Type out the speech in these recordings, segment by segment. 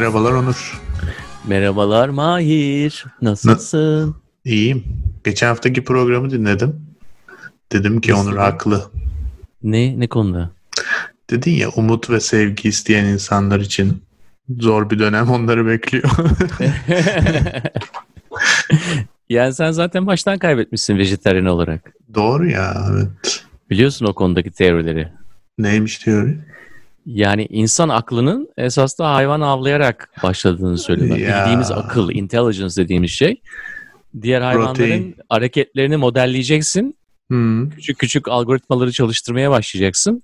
Merhabalar Onur. Merhabalar Mahir. Nasılsın? İyiyim. Geçen haftaki programı dinledim. Dedim ki Nasıl Onur haklı. Ne ne konuda? Dedin ya umut ve sevgi isteyen insanlar için zor bir dönem onları bekliyor. yani sen zaten baştan kaybetmişsin vejetaryen olarak. Doğru ya evet. Biliyorsun o konudaki teorileri. Neymiş teori? Yani insan aklının esas da hayvan avlayarak başladığını söylüyorlar. Ya. Bildiğimiz akıl, intelligence dediğimiz şey. Diğer hayvanların Protein. hareketlerini modelleyeceksin. Hmm. Küçük küçük algoritmaları çalıştırmaya başlayacaksın.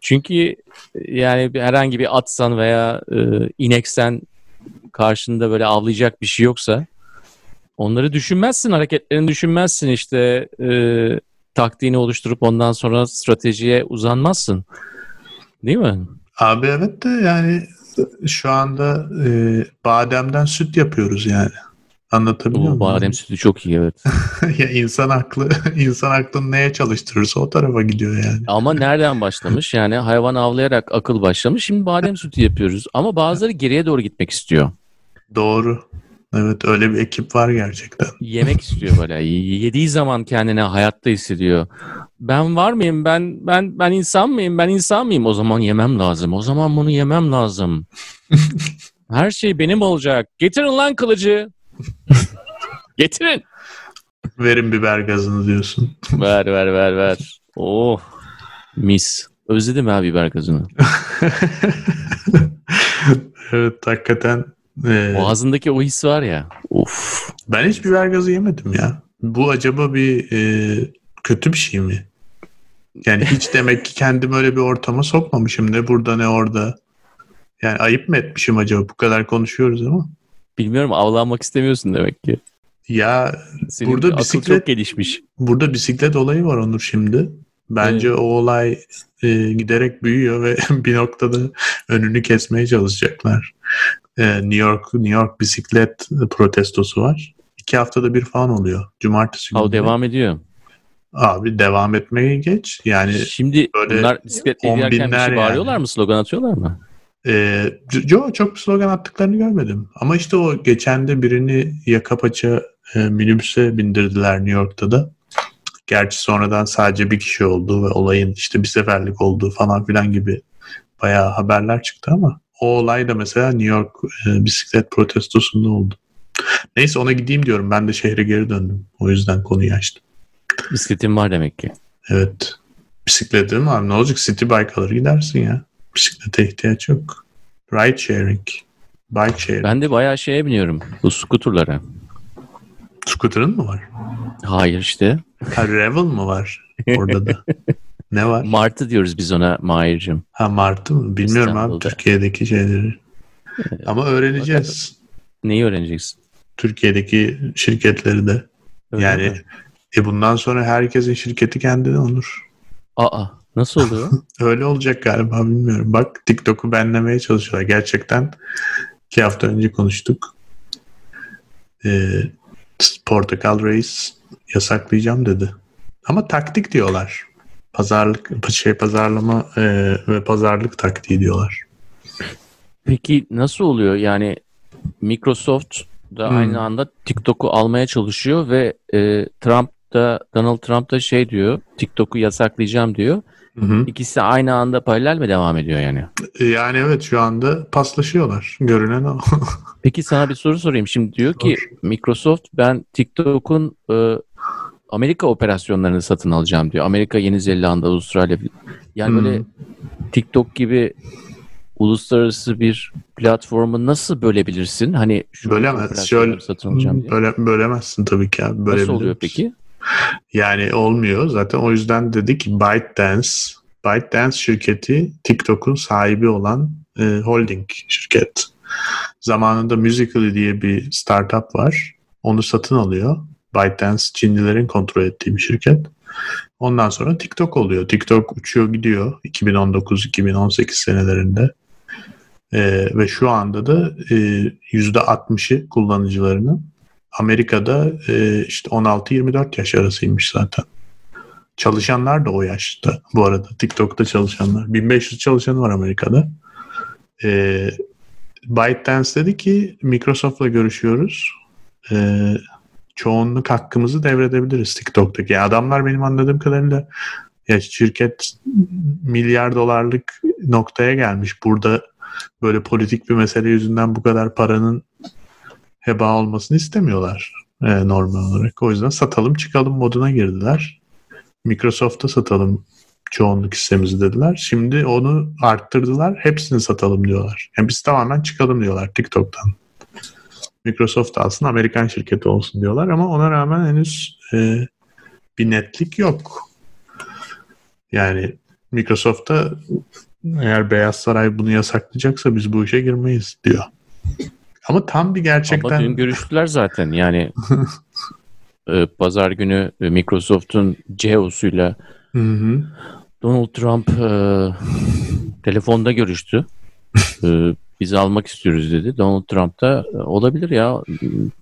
Çünkü e, yani herhangi bir atsan veya e, ineksen karşında böyle avlayacak bir şey yoksa onları düşünmezsin, hareketlerini düşünmezsin işte e, taktiğini oluşturup ondan sonra stratejiye uzanmazsın. Değil mi? Abi evet de yani şu anda e, bademden süt yapıyoruz yani. Anlatabiliyor muyum? badem sütü çok iyi evet. ya insan aklı, insan aklını neye çalıştırırsa o tarafa gidiyor yani. Ama nereden başlamış? Yani hayvan avlayarak akıl başlamış. Şimdi badem sütü yapıyoruz. Ama bazıları geriye doğru gitmek istiyor. Doğru. Evet öyle bir ekip var gerçekten. Yemek istiyor böyle. Yediği zaman kendine hayatta hissediyor. Ben var mıyım? Ben ben ben insan mıyım? Ben insan mıyım? O zaman yemem lazım. O zaman bunu yemem lazım. Her şey benim olacak. Getirin lan kılıcı. Getirin. Verin biber gazını diyorsun. Ver ver ver ver. Oh. Mis. Özledim ha biber gazını. evet hakikaten. e, Boğazındaki o his var ya. Of. ben hiç biber gazı yemedim ya. Bu acaba bir e, kötü bir şey mi? Yani hiç demek ki kendimi öyle bir ortama sokmamışım. Ne burada ne orada. Yani ayıp mı etmişim acaba? Bu kadar konuşuyoruz ama. Bilmiyorum avlanmak istemiyorsun demek ki. Ya Senin Burada bisiklet- çok gelişmiş. Burada bisiklet olayı var Onur şimdi. Bence o olay e, giderek büyüyor ve bir noktada önünü kesmeye çalışacaklar. E, New York New York bisiklet protestosu var. İki haftada bir falan oluyor. Cumartesi Ha, o günü. devam ediyor. Abi devam etmeye geç. Yani Şimdi böyle bunlar bisikletle on giderken bir şey bağırıyorlar yani. mı? Slogan atıyorlar mı? e, yo, çok slogan attıklarını görmedim. Ama işte o geçen de birini yaka paça e, minibüse bindirdiler New York'ta da. Gerçi sonradan sadece bir kişi olduğu ve olayın işte bir seferlik olduğu falan filan gibi bayağı haberler çıktı ama o olay da mesela New York e, bisiklet protestosunda oldu. Neyse ona gideyim diyorum. Ben de şehre geri döndüm. O yüzden konuyu açtım. Bisikletin var demek ki. Evet. Bisikletim var. Ne olacak? City bike alır gidersin ya. Bisiklete ihtiyaç yok. Ride sharing. Bike sharing. Ben de bayağı şeye biniyorum. Bu skuturlara. Scooter'ın mı var? Hayır işte. Ha Revel mı var orada da? ne var? Martı diyoruz biz ona Mahir'cim. Ha Martı mı? Bilmiyorum abi İstanbul'da. Türkiye'deki şeyleri. Ama öğreneceğiz. Neyi öğreneceksin? Türkiye'deki şirketleri de. Öyle yani mi? E bundan sonra herkesin şirketi kendine olur. Aa nasıl oluyor? Öyle olacak galiba bilmiyorum. Bak TikTok'u benlemeye çalışıyorlar. Gerçekten iki hafta önce konuştuk. Ee, Portakal Reis yasaklayacağım dedi. Ama taktik diyorlar. Pazarlık şey pazarlama e, ve pazarlık taktiği diyorlar. Peki nasıl oluyor? Yani Microsoft da Hmm. aynı anda TikTok'u almaya çalışıyor ve e, Trump da Donald Trump da şey diyor. TikTok'u yasaklayacağım diyor. Hı hı. İkisi aynı anda paralel mi devam ediyor yani? E, Yani evet şu anda paslaşıyorlar. Görünen o. Peki sana bir soru sorayım. Şimdi diyor ki Microsoft ben TikTok'un e, Amerika operasyonlarını satın alacağım diyor. Amerika, Yeni Zelanda, Avustralya. Yani Hmm. böyle TikTok gibi uluslararası bir platformu nasıl bölebilirsin? Hani şu Bölemez. Şöyle satın alacağım diye. böyle bölemezsin tabii ki abi. Nasıl oluyor peki? Yani olmuyor. Zaten o yüzden dedi ki ByteDance, ByteDance şirketi TikTok'un sahibi olan e, holding şirket. Zamanında Musical.ly diye bir startup var. Onu satın alıyor. ByteDance Çinlilerin kontrol ettiği bir şirket. Ondan sonra TikTok oluyor. TikTok uçuyor gidiyor 2019-2018 senelerinde. E, ve şu anda da e, %60'ı kullanıcılarının Amerika'da e, işte 16-24 yaş arasıymış zaten. Çalışanlar da o yaşta bu arada. TikTok'ta çalışanlar. 1500 çalışanı var Amerika'da. E, ByteDance dedi ki Microsoft'la görüşüyoruz. Ee, çoğunluk hakkımızı devredebiliriz TikTok'taki. Adamlar benim anladığım kadarıyla ya şirket milyar dolarlık noktaya gelmiş. Burada böyle politik bir mesele yüzünden bu kadar paranın heba olmasını istemiyorlar e, normal olarak. O yüzden satalım çıkalım moduna girdiler. Microsoft'a satalım çoğunluk hissemizi dediler. Şimdi onu arttırdılar. Hepsini satalım diyorlar. Yani biz tamamen çıkalım diyorlar TikTok'tan. Microsoft alsın Amerikan şirketi olsun diyorlar ama ona rağmen henüz e, bir netlik yok. Yani Microsoft'ta eğer Beyaz Saray bunu yasaklayacaksa biz bu işe girmeyiz diyor. Ama tam bir gerçekten... Ama dün görüştüler zaten yani e, pazar günü Microsoft'un CEO'suyla. Donald Trump e, telefonda görüştü. E, bizi almak istiyoruz dedi. Donald Trump da e, olabilir ya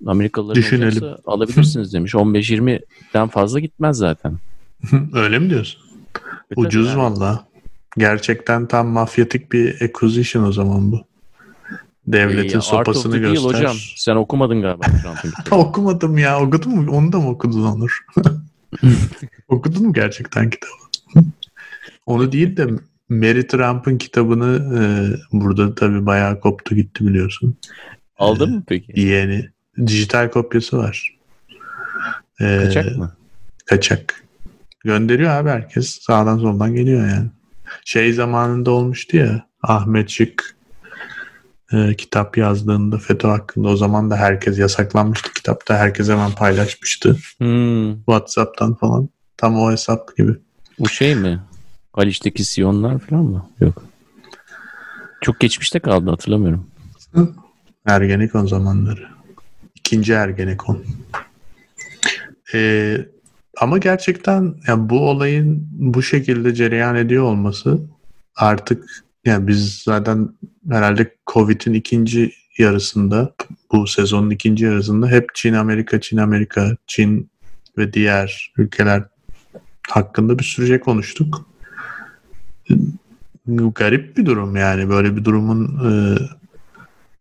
Amerikalıların Düşünelim. olacaksa alabilirsiniz demiş. 15-20'den fazla gitmez zaten. Öyle mi diyorsun? E Ucuz yani. valla. Gerçekten tam mafyatik bir acquisition o zaman bu. Devletin E, sopasını göster. hocam. Sen okumadın galiba Trump'ın. Okumadım ya. Okudun mu? Onu da mı okudun Onur? Okudun mu gerçekten kitabı? Onu değil de Mary Trump'ın kitabını e, burada tabii bayağı koptu gitti biliyorsun. Aldın mı peki? Yeni. Dijital kopyası var. E, Kaçak mı? Kaçak. Gönderiyor abi herkes. Sağdan soldan geliyor yani. Şey zamanında olmuştu ya Ahmet Şık e, kitap yazdığında FETÖ hakkında o zaman da herkes yasaklanmıştı kitapta. Herkes hemen paylaşmıştı. Hmm, Whatsapp'tan falan. Tam o hesap gibi. bu şey mi? Haliç'teki Siyonlar falan mı? Yok. Çok geçmişte kaldı hatırlamıyorum. Ergenekon zamanları. İkinci Ergenekon. Ee, ama gerçekten yani bu olayın bu şekilde cereyan ediyor olması artık yani biz zaten herhalde Covid'in ikinci yarısında bu sezonun ikinci yarısında hep Çin Amerika Çin Amerika Çin ve diğer ülkeler hakkında bir sürü şey konuştuk. Garip bir durum yani böyle bir durumun e,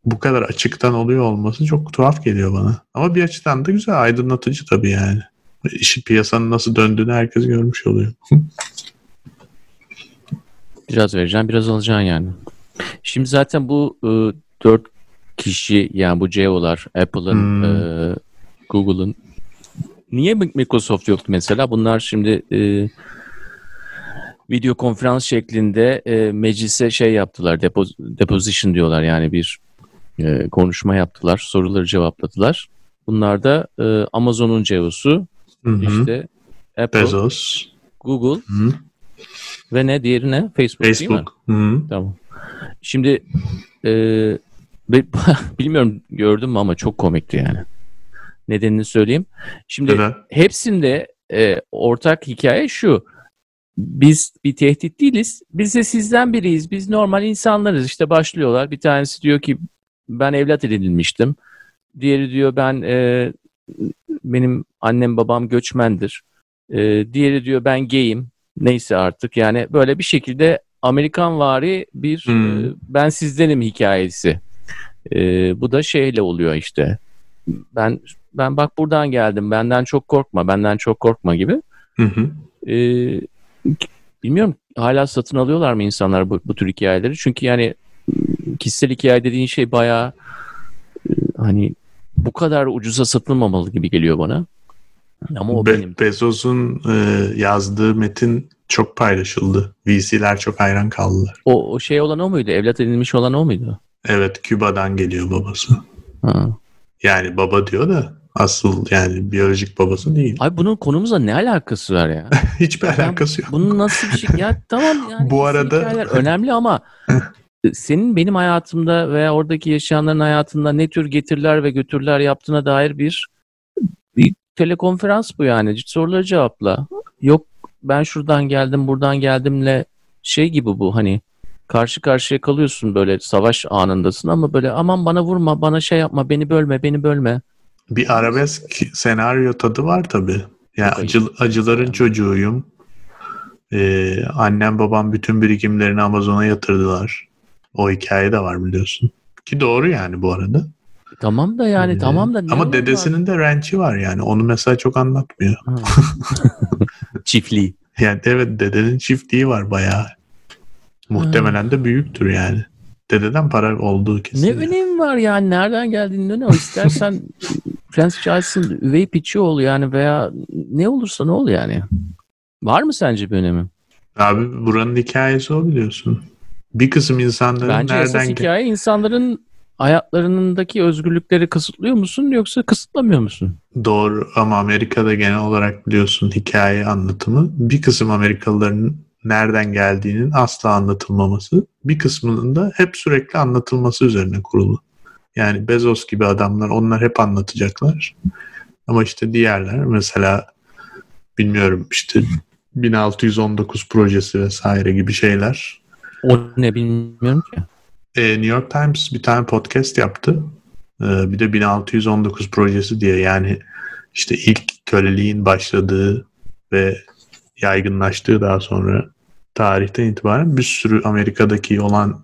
bu kadar açıktan oluyor olması çok tuhaf geliyor bana. Ama bir açıdan da güzel aydınlatıcı tabii yani. İşi piyasanın nasıl döndüğünü herkes görmüş oluyor. Biraz vereceğim, biraz alacaksın yani. Şimdi zaten bu e, dört kişi yani bu CEO'lar, Apple'ın, Hmm. e, Google'ın niye Microsoft yoktu mesela? Bunlar şimdi e, video konferans şeklinde e, meclise şey yaptılar, depo- deposition diyorlar yani bir e, konuşma yaptılar, soruları cevapladılar. Bunlar da e, Amazon'un CEO'su, Hı hı. işte Apple, Bezos, Google Hı. ve ne diğeri ne? Facebook, değil mi? Facebook. Hı. Tamam. Şimdi e, bilmiyorum gördün mü ama çok komikti yani. Nedenini söyleyeyim. Şimdi Neden? hepsinde e, ortak hikaye şu. Biz bir tehdit değiliz. Biz de sizden biriyiz. Biz normal insanlarız. İşte başlıyorlar. Bir tanesi diyor ki ben evlat edinilmiştim. Diğeri diyor ben e, benim annem babam göçmendir. E, diğeri diyor ben gayim. Neyse artık yani böyle bir şekilde Amerikan vari bir Hmm. e, ben sizdenim hikayesi. E, bu da şeyle oluyor işte. Ben ben bak buradan geldim. Benden çok korkma. Benden çok korkma gibi. Hı hı. E, bilmiyorum hala satın alıyorlar mı insanlar bu, bu tür hikayeleri? Çünkü yani kişisel hikaye dediğin şey bayağı e, hani bu kadar ucuza satılmamalı gibi geliyor bana. Ama o Be- benim. Bezos'un e, yazdığı metin çok paylaşıldı. VC'ler çok hayran kaldılar. O, o şey olan o muydu? Evlat edinmiş olan o muydu? Evet Küba'dan geliyor babası. Ha. Yani baba diyor da asıl yani biyolojik babası değil. Ay bunun konumuzla ne alakası var ya? Hiçbir Ben alakası yok. Bunun nasıl bir şey? Ya tamam yani. Bu arada- hikayeler önemli ama senin benim hayatımda veya oradaki yaşayanların hayatında ne tür getiriler ve götürüler yaptığına dair bir telekonferans bu yani. Soruları cevapla. Yok ben şuradan geldim buradan geldimle şey gibi bu hani karşı karşıya kalıyorsun böyle savaş anındasın ama böyle aman bana vurma bana şey yapma beni bölme beni bölme. Bir arabesk senaryo tadı var tabii. Yani acı, acıların Yani. çocuğuyum. Ee, annem babam bütün birikimlerini Amazon'a yatırdılar. O hikaye de var biliyorsun. Ki doğru yani bu arada. Tamam da yani Ee, tamam da ne Ama var? dedesinin de ranchi var yani. Onu mesela çok anlatmıyor. Çiftliği. Yani evet dedenin çiftliği var bayağı. Muhtemelen de büyüktür yani. Dededen para olduğu kesin. Ne önemi var yani nereden geldiğinin önemi. İstersen Prince Charles'ın üvey piçi ol yani veya ne olursa ne ol yani. Var mı sence bir önemi? Abi buranın hikayesi o biliyorsun. Bir kısım insanların Bence esas nereden gel- hikaye insanların hayatlarındaki özgürlükleri kısıtlıyor musun yoksa kısıtlamıyor musun? Doğru ama Amerika'da genel olarak biliyorsun hikaye anlatımı bir kısım Amerikalıların nereden geldiğinin asla anlatılmaması, bir kısmının da hep sürekli anlatılması üzerine kurulu. Yani Bezos gibi adamlar onlar hep anlatacaklar. Ama işte diğerler mesela bilmiyorum işte 1619 projesi vesaire gibi şeyler. O ne bilmiyorum ki. E, New York Times bir tane podcast yaptı. E, bir de 1619 projesi diye yani işte ilk köleliğin başladığı ve yaygınlaştığı daha sonra tarihten itibaren bir sürü Amerika'daki olan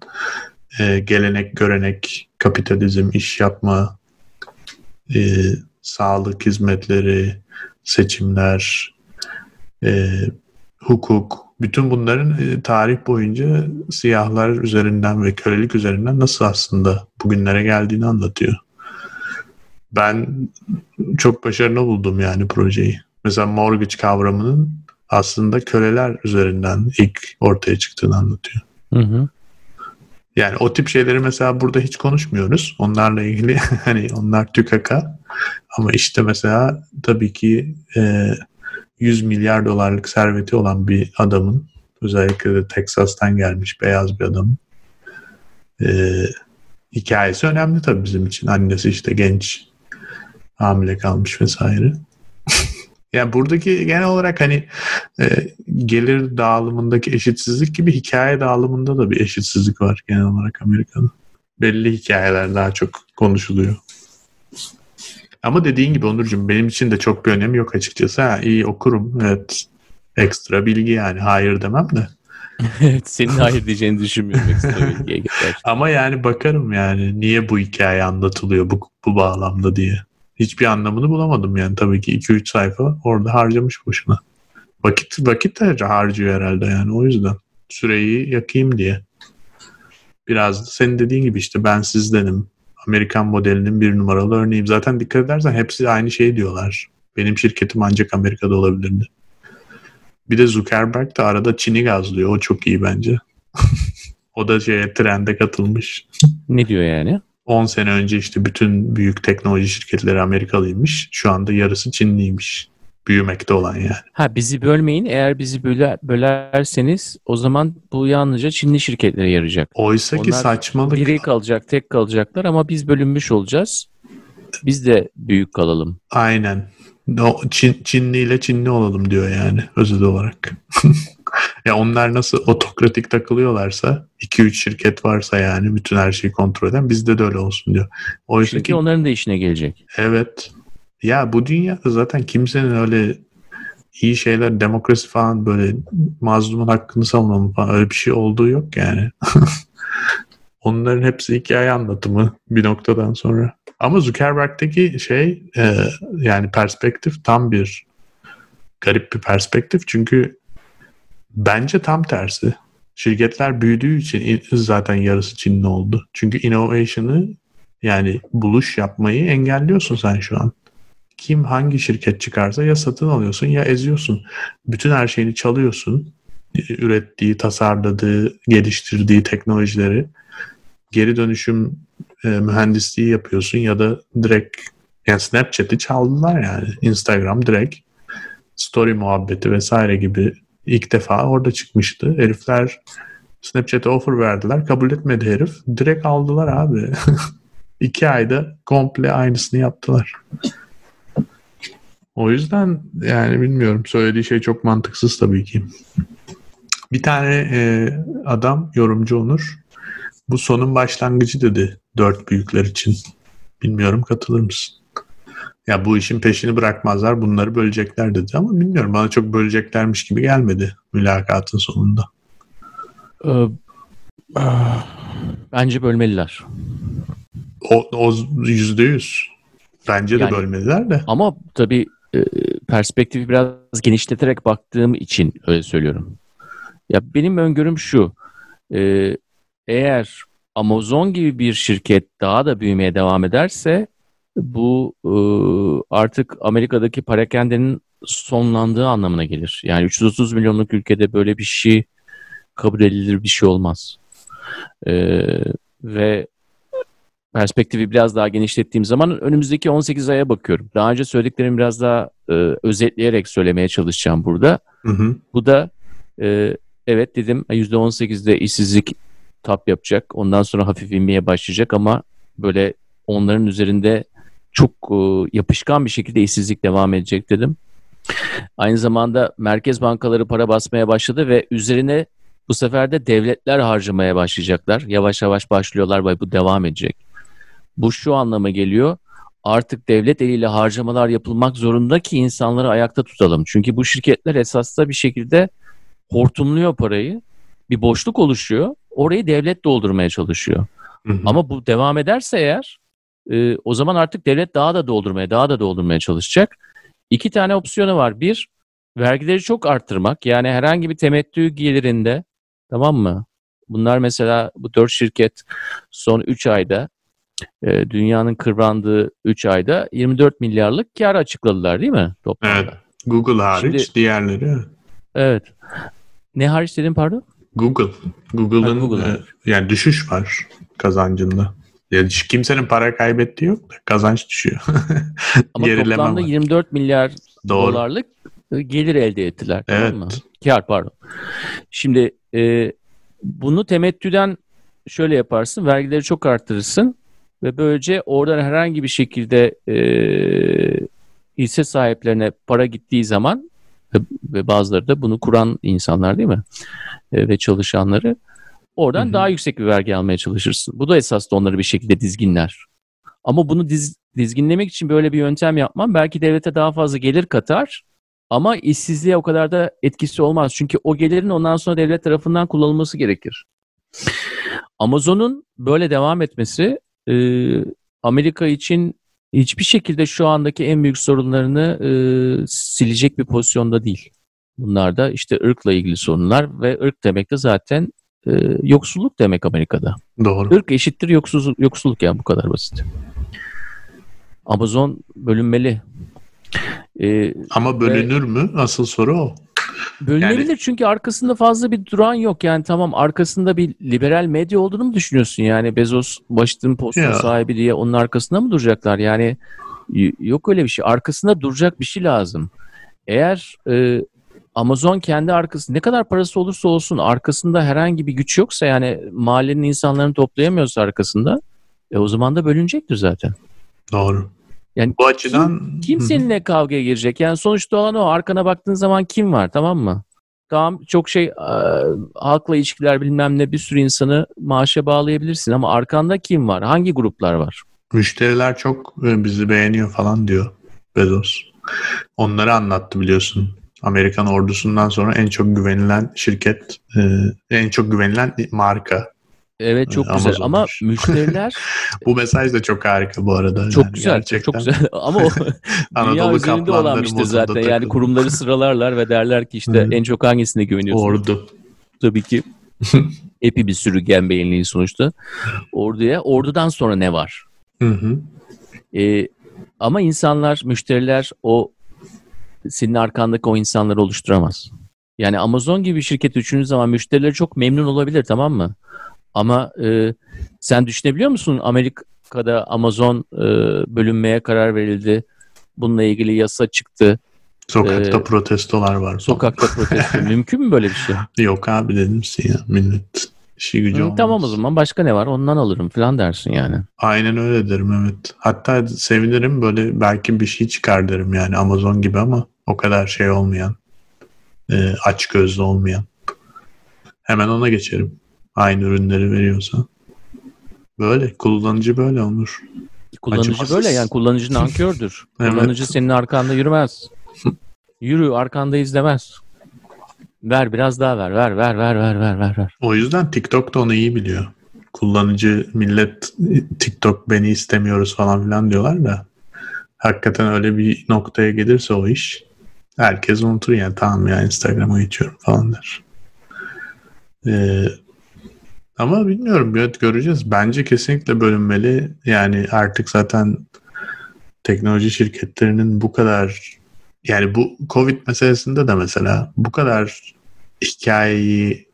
e, gelenek, görenek, kapitalizm, iş yapma, e, sağlık hizmetleri, seçimler, e, hukuk, bütün bunların e, tarih boyunca siyahlar üzerinden ve kölelik üzerinden nasıl aslında bugünlere geldiğini anlatıyor. Ben çok başarılı buldum yani projeyi. Mesela mortgage kavramının aslında köleler üzerinden ilk ortaya çıktığını anlatıyor. Hı hı. Yani o tip şeyleri mesela burada hiç konuşmuyoruz. Onlarla ilgili hani onlar tükaka. Ama işte mesela tabii ki e, 100 milyar dolarlık serveti olan bir adamın özellikle de Texas'tan gelmiş beyaz bir adamın e, hikayesi önemli tabii bizim için. Annesi işte genç hamile kalmış vesaire. yani buradaki genel olarak hani e, gelir dağılımındaki eşitsizlik gibi hikaye dağılımında da bir eşitsizlik var genel olarak Amerika'da. Belli hikayeler daha çok konuşuluyor. Ama dediğin gibi Onurcuğum benim için de çok bir önemi yok açıkçası. Ha, iyi okurum evet ekstra bilgi yani hayır demem de. Evet, senin hayır diyeceğini düşünmüyorum ekstra bilgiye. Ama yani bakarım yani niye bu hikaye anlatılıyor bu, bu bağlamda diye. Hiçbir anlamını bulamadım yani tabii ki 2-3 sayfa orada harcamış boşuna. Vakit vakit de harcıyor herhalde yani o yüzden. Süreyi yakayım diye. Biraz da senin dediğin gibi işte ben sizdenim. Amerikan modelinin bir numaralı örneğim. Zaten dikkat edersen hepsi aynı şeyi diyorlar. Benim şirketim ancak Amerika'da olabilirdi. Bir de Zuckerberg de arada Çin'i gazlıyor. O çok iyi bence. o da şeye trende katılmış. Ne diyor yani? 10 sene önce işte bütün büyük teknoloji şirketleri Amerikalıymış. Şu anda yarısı Çinliymiş. Büyümekte olan yani. Ha bizi bölmeyin. Eğer bizi böler, bölerseniz o zaman bu yalnızca Çinli şirketlere yarayacak. Oysa ki Onlar saçmalık. Biri kalacak, tek kalacaklar ama biz bölünmüş olacağız. Biz de büyük kalalım. Aynen. O Çin, Çinli ile Çinli olalım diyor yani özel olarak. ya onlar nasıl otokratik takılıyorlarsa 2-3 şirket varsa yani bütün her şeyi kontrol eden bizde de öyle olsun diyor. Oysa Çünkü ki onların da işine gelecek. evet ya bu dünyada zaten kimsenin öyle iyi şeyler demokrasi falan böyle mazlumun hakkını savunma falan öyle bir şey olduğu yok yani. Onların hepsi hikaye anlatımı bir noktadan sonra. Ama Zuckerberg'teki şey e, yani perspektif tam bir garip bir perspektif çünkü bence tam tersi. Şirketler büyüdüğü için in- zaten yarısı Çinli oldu. Çünkü innovation'ı yani buluş yapmayı engelliyorsun sen şu an. Kim hangi şirket çıkarsa ya satın alıyorsun ya eziyorsun. Bütün her şeyini çalıyorsun. Ürettiği, tasarladığı, geliştirdiği teknolojileri geri dönüşüm e, mühendisliği yapıyorsun ya da direkt yani Snapchat'i çaldılar yani. Instagram direkt story muhabbeti vesaire gibi ilk defa orada çıkmıştı. Herifler Snapchat'e offer verdiler. Kabul etmedi herif. Direkt aldılar abi. İki ayda komple aynısını yaptılar. O yüzden yani bilmiyorum. Söylediği şey çok mantıksız tabii ki. Bir tane e, adam yorumcu Onur bu sonun başlangıcı dedi dört büyükler için. Bilmiyorum katılır mısın? Ya bu işin peşini bırakmazlar bunları bölecekler dedi ama bilmiyorum bana çok böleceklermiş gibi gelmedi mülakatın sonunda. Ee, ah, Bence bölmeliler. O, o yüzde yüz. Bence de Yani- bölmeliler de. Ama tabii e, perspektifi biraz genişleterek baktığım için öyle söylüyorum. Ya benim öngörüm şu. e, eğer Amazon gibi bir şirket daha da büyümeye devam ederse bu e, artık Amerika'daki parakendenin sonlandığı anlamına gelir. Yani 330 milyonluk ülkede böyle bir şey kabul edilir bir şey olmaz. E, ve perspektifi biraz daha genişlettiğim zaman önümüzdeki 18 aya bakıyorum. Daha önce söylediklerimi biraz daha e, özetleyerek söylemeye çalışacağım burada. Hı hı. Bu da e, evet dedim %18'de işsizlik tap yapacak. Ondan sonra hafif inmeye başlayacak ama böyle onların üzerinde çok e, yapışkan bir şekilde işsizlik devam edecek dedim. Aynı zamanda merkez bankaları para basmaya başladı ve üzerine bu sefer de devletler harcamaya başlayacaklar. Yavaş yavaş başlıyorlar ve bu devam edecek. Bu şu anlama geliyor. Artık devlet eliyle harcamalar yapılmak zorunda ki insanları ayakta tutalım. Çünkü bu şirketler esasında bir şekilde hortumluyor parayı. Bir boşluk oluşuyor. Orayı devlet doldurmaya çalışıyor. Hı hı. Ama bu devam ederse eğer e, o zaman artık devlet daha da doldurmaya, daha da doldurmaya çalışacak. İki tane opsiyonu var. Bir, vergileri çok arttırmak. Yani herhangi bir temettü gelirinde tamam mı? Bunlar mesela bu dört şirket son 3 ayda e, dünyanın kıvrandığı 3 ayda 24 milyarlık kar açıkladılar değil mi toplamda? Evet. Google hariç Şimdi- diğerleri. Evet. Ne hariç dedim pardon? Google. Google'ın Google, e, yani düşüş var kazancında. Yani kimsenin para kaybettiği yok da kazanç düşüyor. Ama Gerileme toplamda var. 24 milyar Doğru. dolarlık e, gelir elde ettiler. Evet. Tamam mı? Kar pardon. Şimdi e, bunu temettüden şöyle yaparsın. Vergileri çok arttırırsın ve böylece oradan herhangi bir şekilde e, hisse sahiplerine para gittiği zaman ve, bazıları da bunu kuran insanlar değil mi? E, ve çalışanları oradan Hı hı. daha yüksek bir vergi almaya çalışırsın. Bu da esas da onları bir şekilde dizginler. Ama bunu diz, dizginlemek için böyle bir yöntem yapmam belki devlete daha fazla gelir katar ama işsizliğe o kadar da etkisi olmaz. Çünkü o gelirin ondan sonra devlet tarafından kullanılması gerekir. Amazon'un böyle devam etmesi e, Amerika için hiçbir şekilde şu andaki en büyük sorunlarını e, silecek bir pozisyonda değil. Bunlar da işte ırkla ilgili sorunlar ve ırk demek de zaten e, yoksulluk demek Amerika'da. Doğru. Irk eşittir yoksulluk, yoksulluk yani bu kadar basit. Amazon bölünmeli. Ee, Ama bölünür mü? Asıl soru o. bölünebilir çünkü arkasında fazla bir duran yok. Yani tamam arkasında bir liberal medya olduğunu mu düşünüyorsun? Yani Bezos başlığın postun Ya. sahibi diye onun arkasında mı duracaklar? Yani yok öyle bir şey. Arkasında duracak bir şey lazım. Eğer e, Amazon kendi arkası ne kadar parası olursa olsun arkasında herhangi bir güç yoksa yani mahallenin insanlarını toplayamıyorsa arkasında e, o zaman da bölünecektir zaten. Doğru. Yani Bu açıdan Kim hı. seninle kavgaya girecek? Yani sonuçta olan o. Arkana baktığın zaman kim var tamam mı? Tamam çok şey e, halkla ilişkiler bilmem ne bir sürü insanı maaşa bağlayabilirsin ama arkanda kim var? Hangi gruplar var? müşteriler çok e, bizi beğeniyor falan diyor Bezos. Onları anlattı biliyorsun. Amerikan ordusundan sonra en çok güvenilen şirket, e, en çok güvenilen marka. Evet çok Ee, güzel ama müşteriler Bu mesaj da çok harika bu arada. çok Yani güzel gerçekten. çok güzel ama o dünya üzerinde olan modunda zaten yani takılıyor. kurumları sıralarlar ve derler ki işte en çok hangisine güveniyorsun? Ordu. Tabii ki epi bir sürü beyinliği sonuçta orduya. Ordudan sonra ne var? Hı hı. Ee, ama insanlar, müşteriler o senin arkandaki o insanları oluşturamaz. Yani Amazon gibi bir şirket düşündüğün zaman müşterileri çok memnun olabilir tamam mı? Ama e, sen düşünebiliyor musun Amerika'da Amazon e, bölünmeye karar verildi. Bununla ilgili yasa çıktı. Sokakta Ee, protestolar var. Sokakta protesto. Mümkün mü böyle bir şey? Yok abi dedim misin ya millet. işi gücü Hı, olmaz. tamam o zaman başka ne var ondan alırım falan dersin yani. Aynen öyle derim evet. Hatta sevinirim böyle belki bir şey çıkar derim yani Amazon gibi ama o kadar şey olmayan. E, aç gözlü olmayan. Hemen ona geçerim aynı ürünleri veriyorsa. Böyle kullanıcı böyle olur. Kullanıcı Acımasız. böyle yani kullanıcı nankördür. evet. Kullanıcı senin arkanda yürümez. Yürü arkanda izlemez. Ver biraz daha ver ver ver ver ver ver ver. O yüzden TikTok da onu iyi biliyor. Kullanıcı millet TikTok beni istemiyoruz falan filan diyorlar da hakikaten öyle bir noktaya gelirse o iş herkes unutur yani tamam ya Instagram'a geçiyorum falan der. Ee, ama bilmiyorum evet göreceğiz. Bence kesinlikle bölünmeli. Yani artık zaten teknoloji şirketlerinin bu kadar yani bu Covid meselesinde de mesela bu kadar hikayeyi,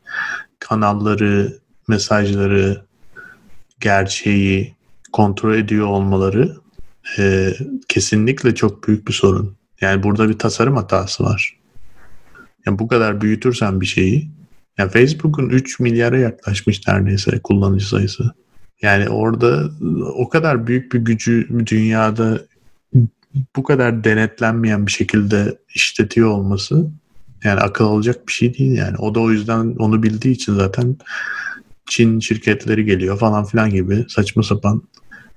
kanalları, mesajları, gerçeği kontrol ediyor olmaları e, kesinlikle çok büyük bir sorun. Yani burada bir tasarım hatası var. Yani bu kadar büyütürsen bir şeyi yani Facebook'un 3 milyara yaklaşmış neredeyse kullanıcı sayısı. Yani orada o kadar büyük bir gücü dünyada bu kadar denetlenmeyen bir şekilde işletiyor olması yani akıl alacak bir şey değil yani. O da o yüzden onu bildiği için zaten Çin şirketleri geliyor falan filan gibi saçma sapan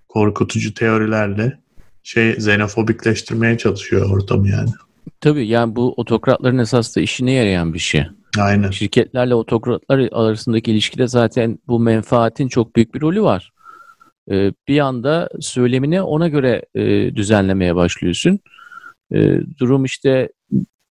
korkutucu teorilerle şey xenofobikleştirmeye çalışıyor ortamı yani. Tabii yani bu otokratların esas da işine yarayan bir şey. Aynen. Şirketlerle otokratlar arasındaki ilişkide zaten bu menfaatin çok büyük bir rolü var. Ee, bir anda söylemini ona göre e, düzenlemeye başlıyorsun. Ee, durum işte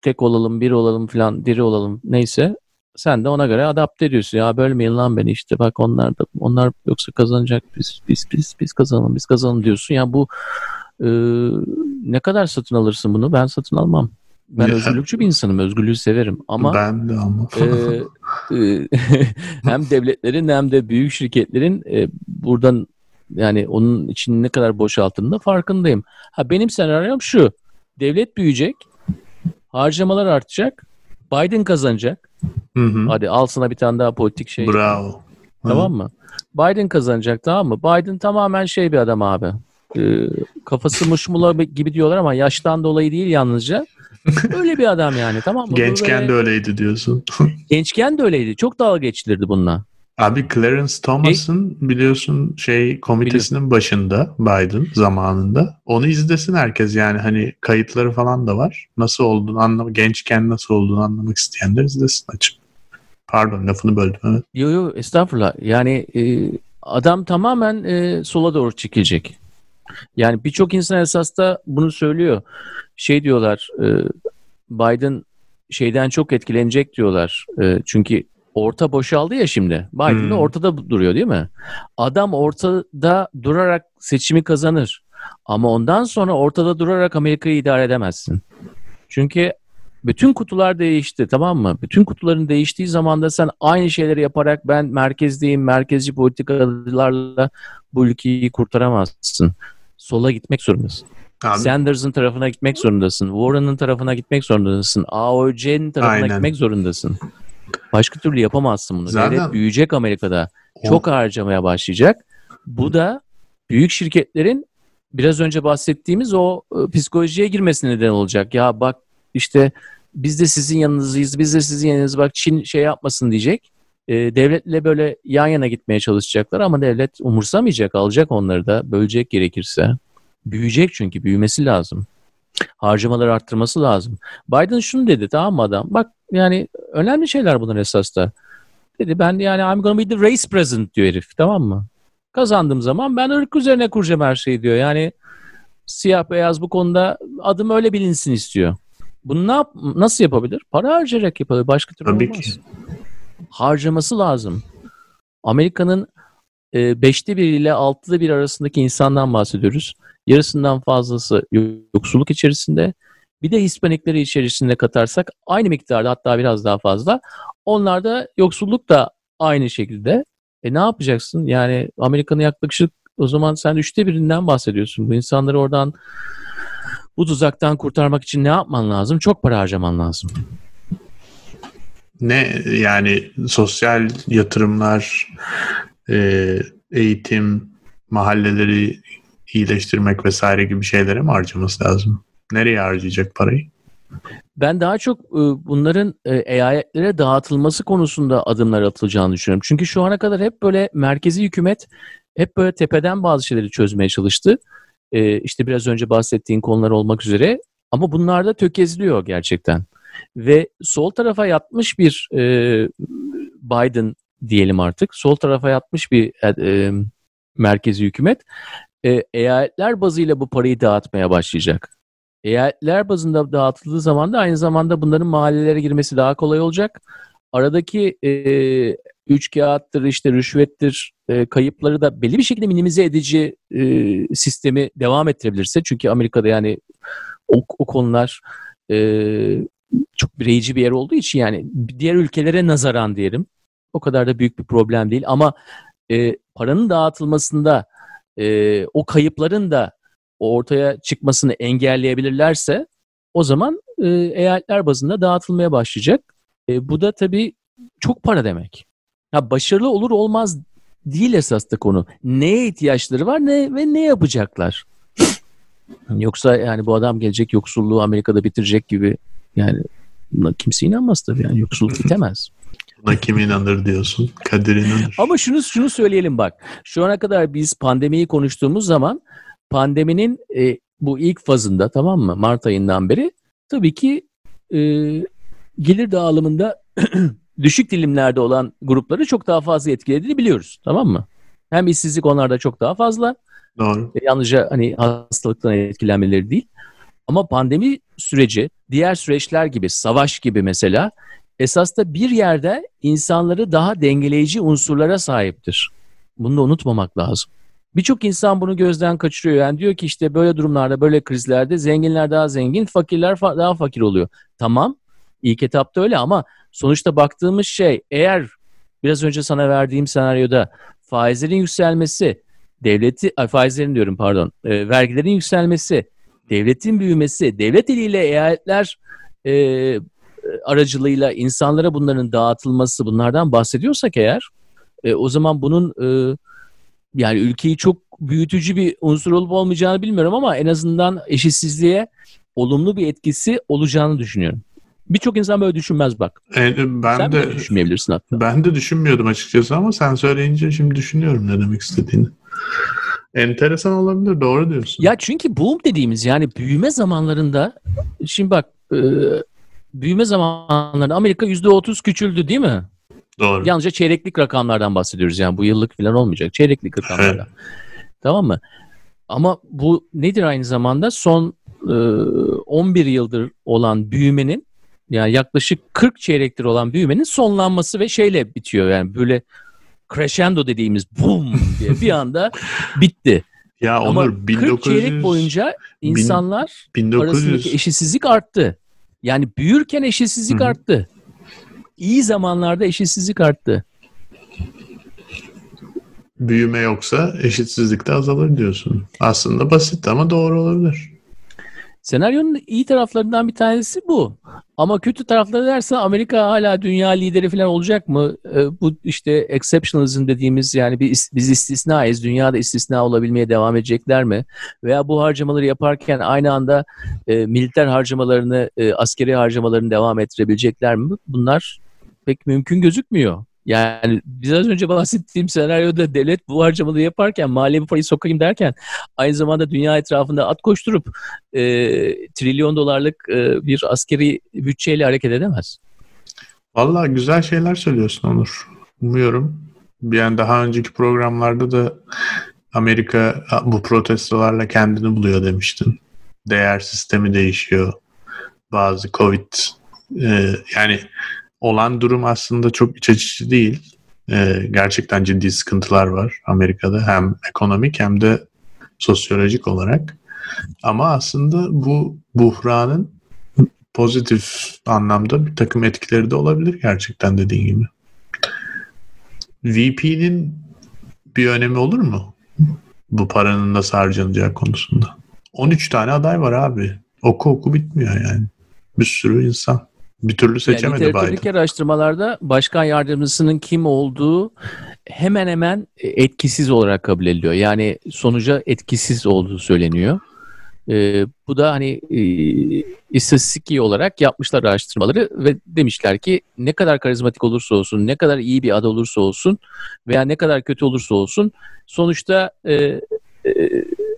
tek olalım, bir olalım falan, diri olalım neyse sen de ona göre adapte ediyorsun. Ya bölmeyin lan beni işte bak onlar da onlar yoksa kazanacak biz biz biz biz kazanalım biz kazanalım diyorsun. Ya bu e, ne kadar satın alırsın bunu? Ben satın almam. Ben ya, özgürlükçü bir insanım. Özgürlüğü severim. Ama ben de ama. e, e, hem devletlerin hem de büyük şirketlerin e, buradan yani onun için ne kadar boşalttığında farkındayım. Ha benim senaryom şu. Devlet büyüyecek. Harcamalar artacak. Biden kazanacak. Hı hı. Hadi al sana bir tane daha politik şey. Bravo. Tamam mı? Biden kazanacak tamam mı? Biden tamamen şey bir adam abi. Ee, kafası muşmula gibi diyorlar ama yaştan dolayı değil yalnızca. Öyle bir adam yani tamam mı? Gençken de öyleydi diyorsun. Gençken de öyleydi. Çok dalga geçilirdi bununla. Abi Clarence Thomas'ın e? biliyorsun şey komitesinin Biliyorum. başında Biden zamanında. Onu izlesin herkes yani hani kayıtları falan da var. Nasıl olduğunu anlamak, gençken nasıl olduğunu anlamak isteyenler izlesin açık. Pardon lafını böldüm evet. Yo yo estağfurullah. Yani e, adam tamamen e, sola doğru çekilecek. Yani birçok insan esas da bunu söylüyor. Şey diyorlar e, Biden şeyden çok etkilenecek diyorlar. E, çünkü orta boşaldı ya şimdi. Biden hmm. de ortada duruyor değil mi? Adam ortada durarak seçimi kazanır. Ama ondan sonra ortada durarak Amerika'yı idare edemezsin. Çünkü bütün kutular değişti tamam mı? Bütün kutuların değiştiği zaman da sen aynı şeyleri yaparak ben merkezdeyim, merkezci politikalarla bu ülkeyi kurtaramazsın. Sola gitmek zorundasın. Abi. Sanders'ın tarafına gitmek zorundasın. Warren'ın tarafına gitmek zorundasın. AOC'nin tarafına Aynen. gitmek zorundasın. Başka türlü yapamazsın bunu. Zaten... Devlet büyüyecek Amerika'da. Çok harcamaya başlayacak. Bu da büyük şirketlerin biraz önce bahsettiğimiz o e, psikolojiye girmesine neden olacak. Ya bak işte biz de sizin yanınızdayız, biz de sizin yanınız bak Çin şey yapmasın diyecek. E, devletle böyle yan yana gitmeye çalışacaklar ama devlet umursamayacak, alacak onları da, bölecek gerekirse. Büyüyecek çünkü, büyümesi lazım. Harcamaları arttırması lazım. Biden şunu dedi tamam mı adam? Bak yani önemli şeyler bunlar esas da. Dedi ben yani I'm gonna be the race president diyor herif tamam mı? Kazandığım zaman ben ırk üzerine kuracağım her şeyi diyor. Yani siyah beyaz bu konuda adım öyle bilinsin istiyor. Bunu ne yap nasıl yapabilir? Para harcayarak yapabilir. Başka türlü Tabii olmaz. Ki. Harcaması lazım. Amerika'nın e, beşte bir ile altıda bir arasındaki insandan bahsediyoruz. Yarısından fazlası yoksulluk içerisinde. Bir de Hispanikleri içerisinde katarsak aynı miktarda hatta biraz daha fazla. Onlarda yoksulluk da aynı şekilde. E ne yapacaksın? Yani Amerika'nın yaklaşık o zaman sen üçte birinden bahsediyorsun. Bu insanları oradan bu tuzaktan kurtarmak için ne yapman lazım? Çok para harcaman lazım. Ne yani sosyal yatırımlar, e, eğitim, mahalleleri iyileştirmek vesaire gibi şeylere mi harcaması lazım? Nereye harcayacak parayı? Ben daha çok e, bunların e, eyaletlere dağıtılması konusunda adımlar atılacağını düşünüyorum. Çünkü şu ana kadar hep böyle merkezi hükümet hep böyle tepeden bazı şeyleri çözmeye çalıştı. E, işte biraz önce bahsettiğin konular olmak üzere. Ama bunlar da tökezliyor gerçekten. Ve sol tarafa yatmış bir Biden diyelim artık. Sol tarafa yatmış bir e, merkezi hükümet e, eyaletler bazıyla bu parayı dağıtmaya başlayacak. Eyaletler bazında dağıtıldığı zaman da aynı zamanda bunların mahallelere girmesi daha kolay olacak. Aradaki e, üç kağıttır, işte rüşvettir, e, kayıpları da belli bir şekilde minimize edici e, sistemi devam ettirebilirse. Çünkü Amerika'da yani o, o konular e, çok bireyci bir yer olduğu için yani diğer ülkelere nazaran diyelim. O kadar da büyük bir problem değil ama e, paranın dağıtılmasında e, o kayıpların da ortaya çıkmasını engelleyebilirlerse o zaman e, eyaletler bazında dağıtılmaya başlayacak. E, bu da tabii çok para demek. Ha, başarılı olur olmaz değil esas da konu. Neye ihtiyaçları var ne ve ne yapacaklar? Yoksa yani bu adam gelecek yoksulluğu Amerika'da bitirecek gibi yani buna kimse inanmaz tabii yani yoksulluk bitemez. Buna kim inanır diyorsun? Kadir inanır. Ama şunu şunu söyleyelim bak. Şu ana kadar biz pandemiyi konuştuğumuz zaman pandeminin e, bu ilk fazında tamam mı? Mart ayından beri tabii ki e, gelir dağılımında düşük dilimlerde olan grupları çok daha fazla etkilediğini biliyoruz. Tamam mı? Hem işsizlik onlarda çok daha fazla. Doğru. E, yalnızca hani hastalıktan etkilenmeleri değil. Ama pandemi süreci diğer süreçler gibi, savaş gibi mesela esas da bir yerde insanları daha dengeleyici unsurlara sahiptir. Bunu da unutmamak lazım. Birçok insan bunu gözden kaçırıyor. Yani diyor ki işte böyle durumlarda, böyle krizlerde zenginler daha zengin, fakirler fa- daha fakir oluyor. Tamam, ilk etapta öyle ama sonuçta baktığımız şey eğer biraz önce sana verdiğim senaryoda faizlerin yükselmesi, devleti, faizlerin diyorum pardon, e, vergilerin yükselmesi, devletin büyümesi, devlet eliyle eyaletler e, aracılığıyla insanlara bunların dağıtılması bunlardan bahsediyorsak eğer e, o zaman bunun e, yani ülkeyi çok büyütücü bir unsur olup olmayacağını bilmiyorum ama en azından eşitsizliğe olumlu bir etkisi olacağını düşünüyorum. Birçok insan böyle düşünmez bak. E, ben Sen de de düşünmeyebilirsin hatta. ben de düşünmüyordum açıkçası ama sen söyleyince şimdi düşünüyorum ne demek istediğini. Enteresan olabilir. Doğru diyorsun. Ya çünkü boom dediğimiz yani büyüme zamanlarında şimdi bak e, büyüme zamanlarında Amerika %30 küçüldü değil mi? Doğru. Yalnızca çeyreklik rakamlardan bahsediyoruz yani bu yıllık falan olmayacak. Çeyreklik rakamlardan. Tamam mı? Ama bu nedir aynı zamanda? Son e, 11 yıldır olan büyümenin yani yaklaşık 40 çeyrektir olan büyümenin sonlanması ve şeyle bitiyor yani böyle crescendo dediğimiz boom diye bir anda bitti. ya Ama Onur 40 1900 çeyrek boyunca insanlar 1900 arasındaki eşitsizlik arttı. Yani büyürken eşitsizlik arttı. İyi zamanlarda eşitsizlik arttı. büyüme yoksa eşitsizlik de azalır diyorsun. Aslında basit ama doğru olabilir. Senaryonun iyi taraflarından bir tanesi bu. Ama kötü tarafları dersen Amerika hala dünya lideri falan olacak mı? Ee, bu işte exceptionalism dediğimiz yani is- biz istisnayız. Dünyada istisna olabilmeye devam edecekler mi? Veya bu harcamaları yaparken aynı anda e, militer harcamalarını, e, askeri harcamalarını devam ettirebilecekler mi? Bunlar pek mümkün gözükmüyor. Yani biraz önce bahsettiğim senaryoda devlet bu harcamaları yaparken maliye bu parayı sokayım derken aynı zamanda dünya etrafında at koşturup e, trilyon dolarlık e, bir askeri bütçeyle hareket edemez. Vallahi güzel şeyler söylüyorsun Onur. Umuyorum. Yani daha önceki programlarda da Amerika bu protestolarla kendini buluyor demiştin. Değer sistemi değişiyor. Bazı Covid e, yani olan durum aslında çok iç açıcı değil. E, gerçekten ciddi sıkıntılar var Amerika'da hem ekonomik hem de sosyolojik olarak. Ama aslında bu buhranın pozitif anlamda bir takım etkileri de olabilir gerçekten dediğin gibi. VP'nin bir önemi olur mu? Bu paranın nasıl harcanacağı konusunda. 13 tane aday var abi. Oku oku bitmiyor yani. Bir sürü insan. Bir türlü seçemedi yani Biden. araştırmalarda başkan yardımcısının kim olduğu hemen hemen etkisiz olarak kabul ediliyor. Yani sonuca etkisiz olduğu söyleniyor. Ee, bu da hani e, istatistiki olarak yapmışlar araştırmaları ve demişler ki ne kadar karizmatik olursa olsun, ne kadar iyi bir adı olursa olsun veya ne kadar kötü olursa olsun sonuçta e, e,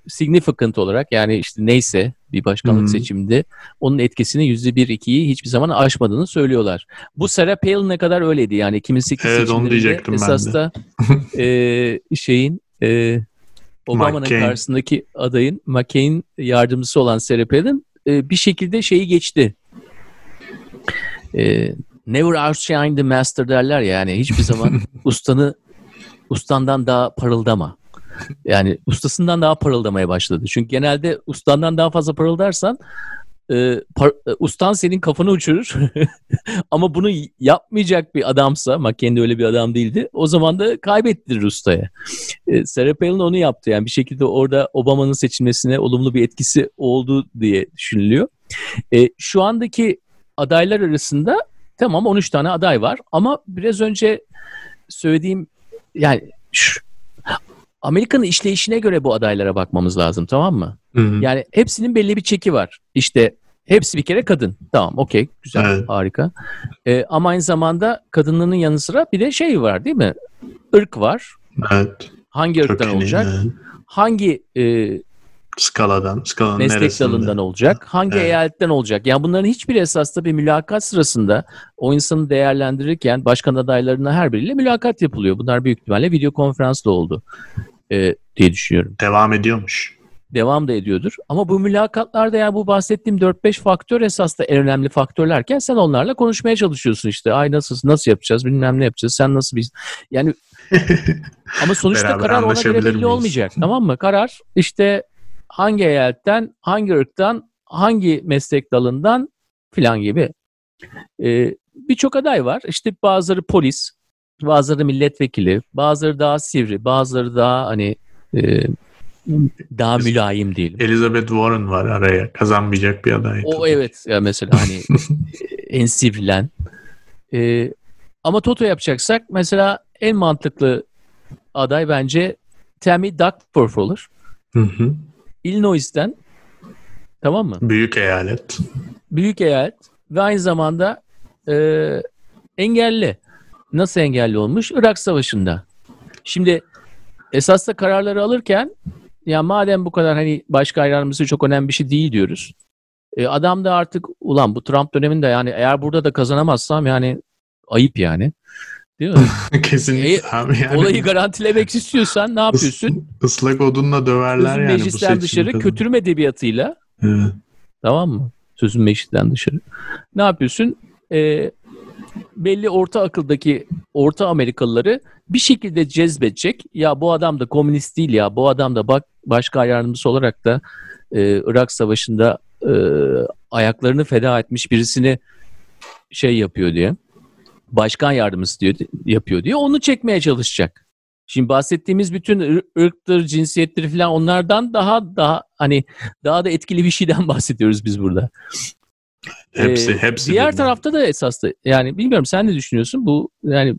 significant olarak yani işte neyse bir başkanlık Hı. seçiminde onun etkisini %1-2'yi hiçbir zaman aşmadığını söylüyorlar. Bu Sarah Palin ne kadar öyleydi yani 2008 Evet, seçimlerinde esas da e, şeyin e, Obama'nın karşısındaki adayın McCain yardımcısı olan Sarah Palin e, bir şekilde şeyi geçti. E, never outshine the master derler ya yani hiçbir zaman ustanı ustandan daha parıldama. Yani ustasından daha parıldamaya başladı. Çünkü genelde ustandan daha fazla parıldarsan e, par- e, ustan senin kafanı uçurur. Ama bunu yapmayacak bir adamsa, McKenna öyle bir adam değildi. O zaman da kaybettirir ustaya. E, Sarah Palin onu yaptı. Yani bir şekilde orada Obama'nın seçilmesine olumlu bir etkisi oldu diye düşünülüyor. E, şu andaki adaylar arasında tamam 13 tane aday var ama biraz önce söylediğim yani şu, Amerika'nın işleyişine göre bu adaylara bakmamız lazım tamam mı? Hı hı. Yani hepsinin belli bir çeki var. İşte hepsi bir kere kadın. Tamam okey güzel Evet. harika. Ee, ama aynı zamanda kadınlığının yanı sıra bir de şey var değil mi? Irk var. Evet. Hangi ırktan Kökeni, olacak? evet. Hangi e, Skaladan. Skalanın meslek neresinde? dalından olacak? Hangi Evet. eyaletten olacak? Yani bunların hiçbir esasında bir mülakat sırasında o insanı değerlendirirken başkan adaylarına her biriyle mülakat yapılıyor. Bunlar büyük ihtimalle video konferansla oldu e, diye düşünüyorum. Devam ediyormuş. devam da ediyordur. Ama bu mülakatlarda yani bu bahsettiğim 4-5 faktör esas da en önemli faktörlerken sen onlarla konuşmaya çalışıyorsun işte. Ay nasıl nasıl yapacağız bilmem ne yapacağız sen nasıl bir yani ama sonuçta karar ona göre belli miyiz? olmayacak tamam mı? Karar işte hangi eyaletten, hangi ırktan, hangi meslek dalından filan gibi. Ee, Birçok aday var. İşte bazıları polis, bazıları milletvekili, bazıları daha sivri, bazıları daha hani e, daha mülayim diyelim. Elizabeth Warren var araya. Kazanmayacak bir aday. O evet ya mesela hani en sivrilen. Ee, ama Toto yapacaksak mesela en mantıklı aday bence Tammy Duckworth olur. Hı hı. Illinois'ten tamam mı? Büyük eyalet. Büyük eyalet ve aynı zamanda e, engelli. Nasıl engelli olmuş? Irak Savaşı'nda. Şimdi esas da kararları alırken ya madem bu kadar hani başka ayrılması çok önemli bir şey değil diyoruz. E, adam da artık ulan bu Trump döneminde yani eğer burada da kazanamazsam yani ayıp yani. Değil mi? Kesinlikle. E, yani Olayı garantilemek istiyorsan ne yapıyorsun? ıslak odunla döverler Sözün yani meclisten dışarı kazan- kötürüm edebiyatıyla Evet. Tamam mı? Sözün meclisten dışarı. Ne yapıyorsun? Ee, belli orta akıldaki orta Amerikalıları bir şekilde cezbedecek. Ya bu adam da komünist değil ya. Bu adam da bak başka yardımcısı olarak da e, Irak Savaşı'nda e, ayaklarını feda etmiş birisini şey yapıyor diye. Başkan yardımcısı diyor, yapıyor diye onu çekmeye çalışacak. Şimdi bahsettiğimiz bütün ır- ırktır, cinsiyettir falan onlardan daha daha hani daha da etkili bir şeyden bahsediyoruz biz burada. Hepsi, Ee, hepsi. Diğer tarafta da esas da yani bilmiyorum sen ne düşünüyorsun? Bu yani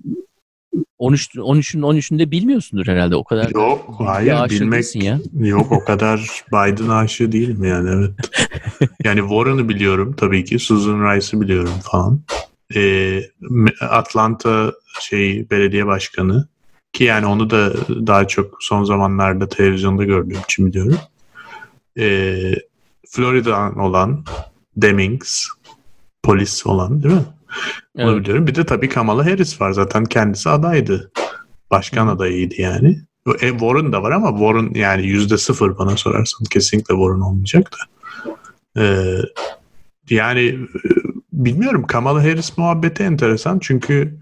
13 13'ün 13'ünde bilmiyorsundur herhalde o kadar. Yok, hayır bilmek ya. yok o kadar Biden aşığı değilim yani evet. yani Warren'ı biliyorum tabii ki, Susan Rice'ı biliyorum falan. Ee, Atlanta şey belediye başkanı ki yani onu da daha çok son zamanlarda televizyonda gördüğüm için biliyorum. Ee, Florida'dan olan Demings polis olan değil mi? Onu Evet. biliyorum. Bir de tabii Kamala Harris var. Zaten kendisi adaydı. Başkan adayıydı yani. E, Warren da var ama Warren yani yüzde sıfır bana sorarsan. Kesinlikle Warren olmayacak da. Ee, yani e, bilmiyorum Kamala Harris muhabbeti enteresan çünkü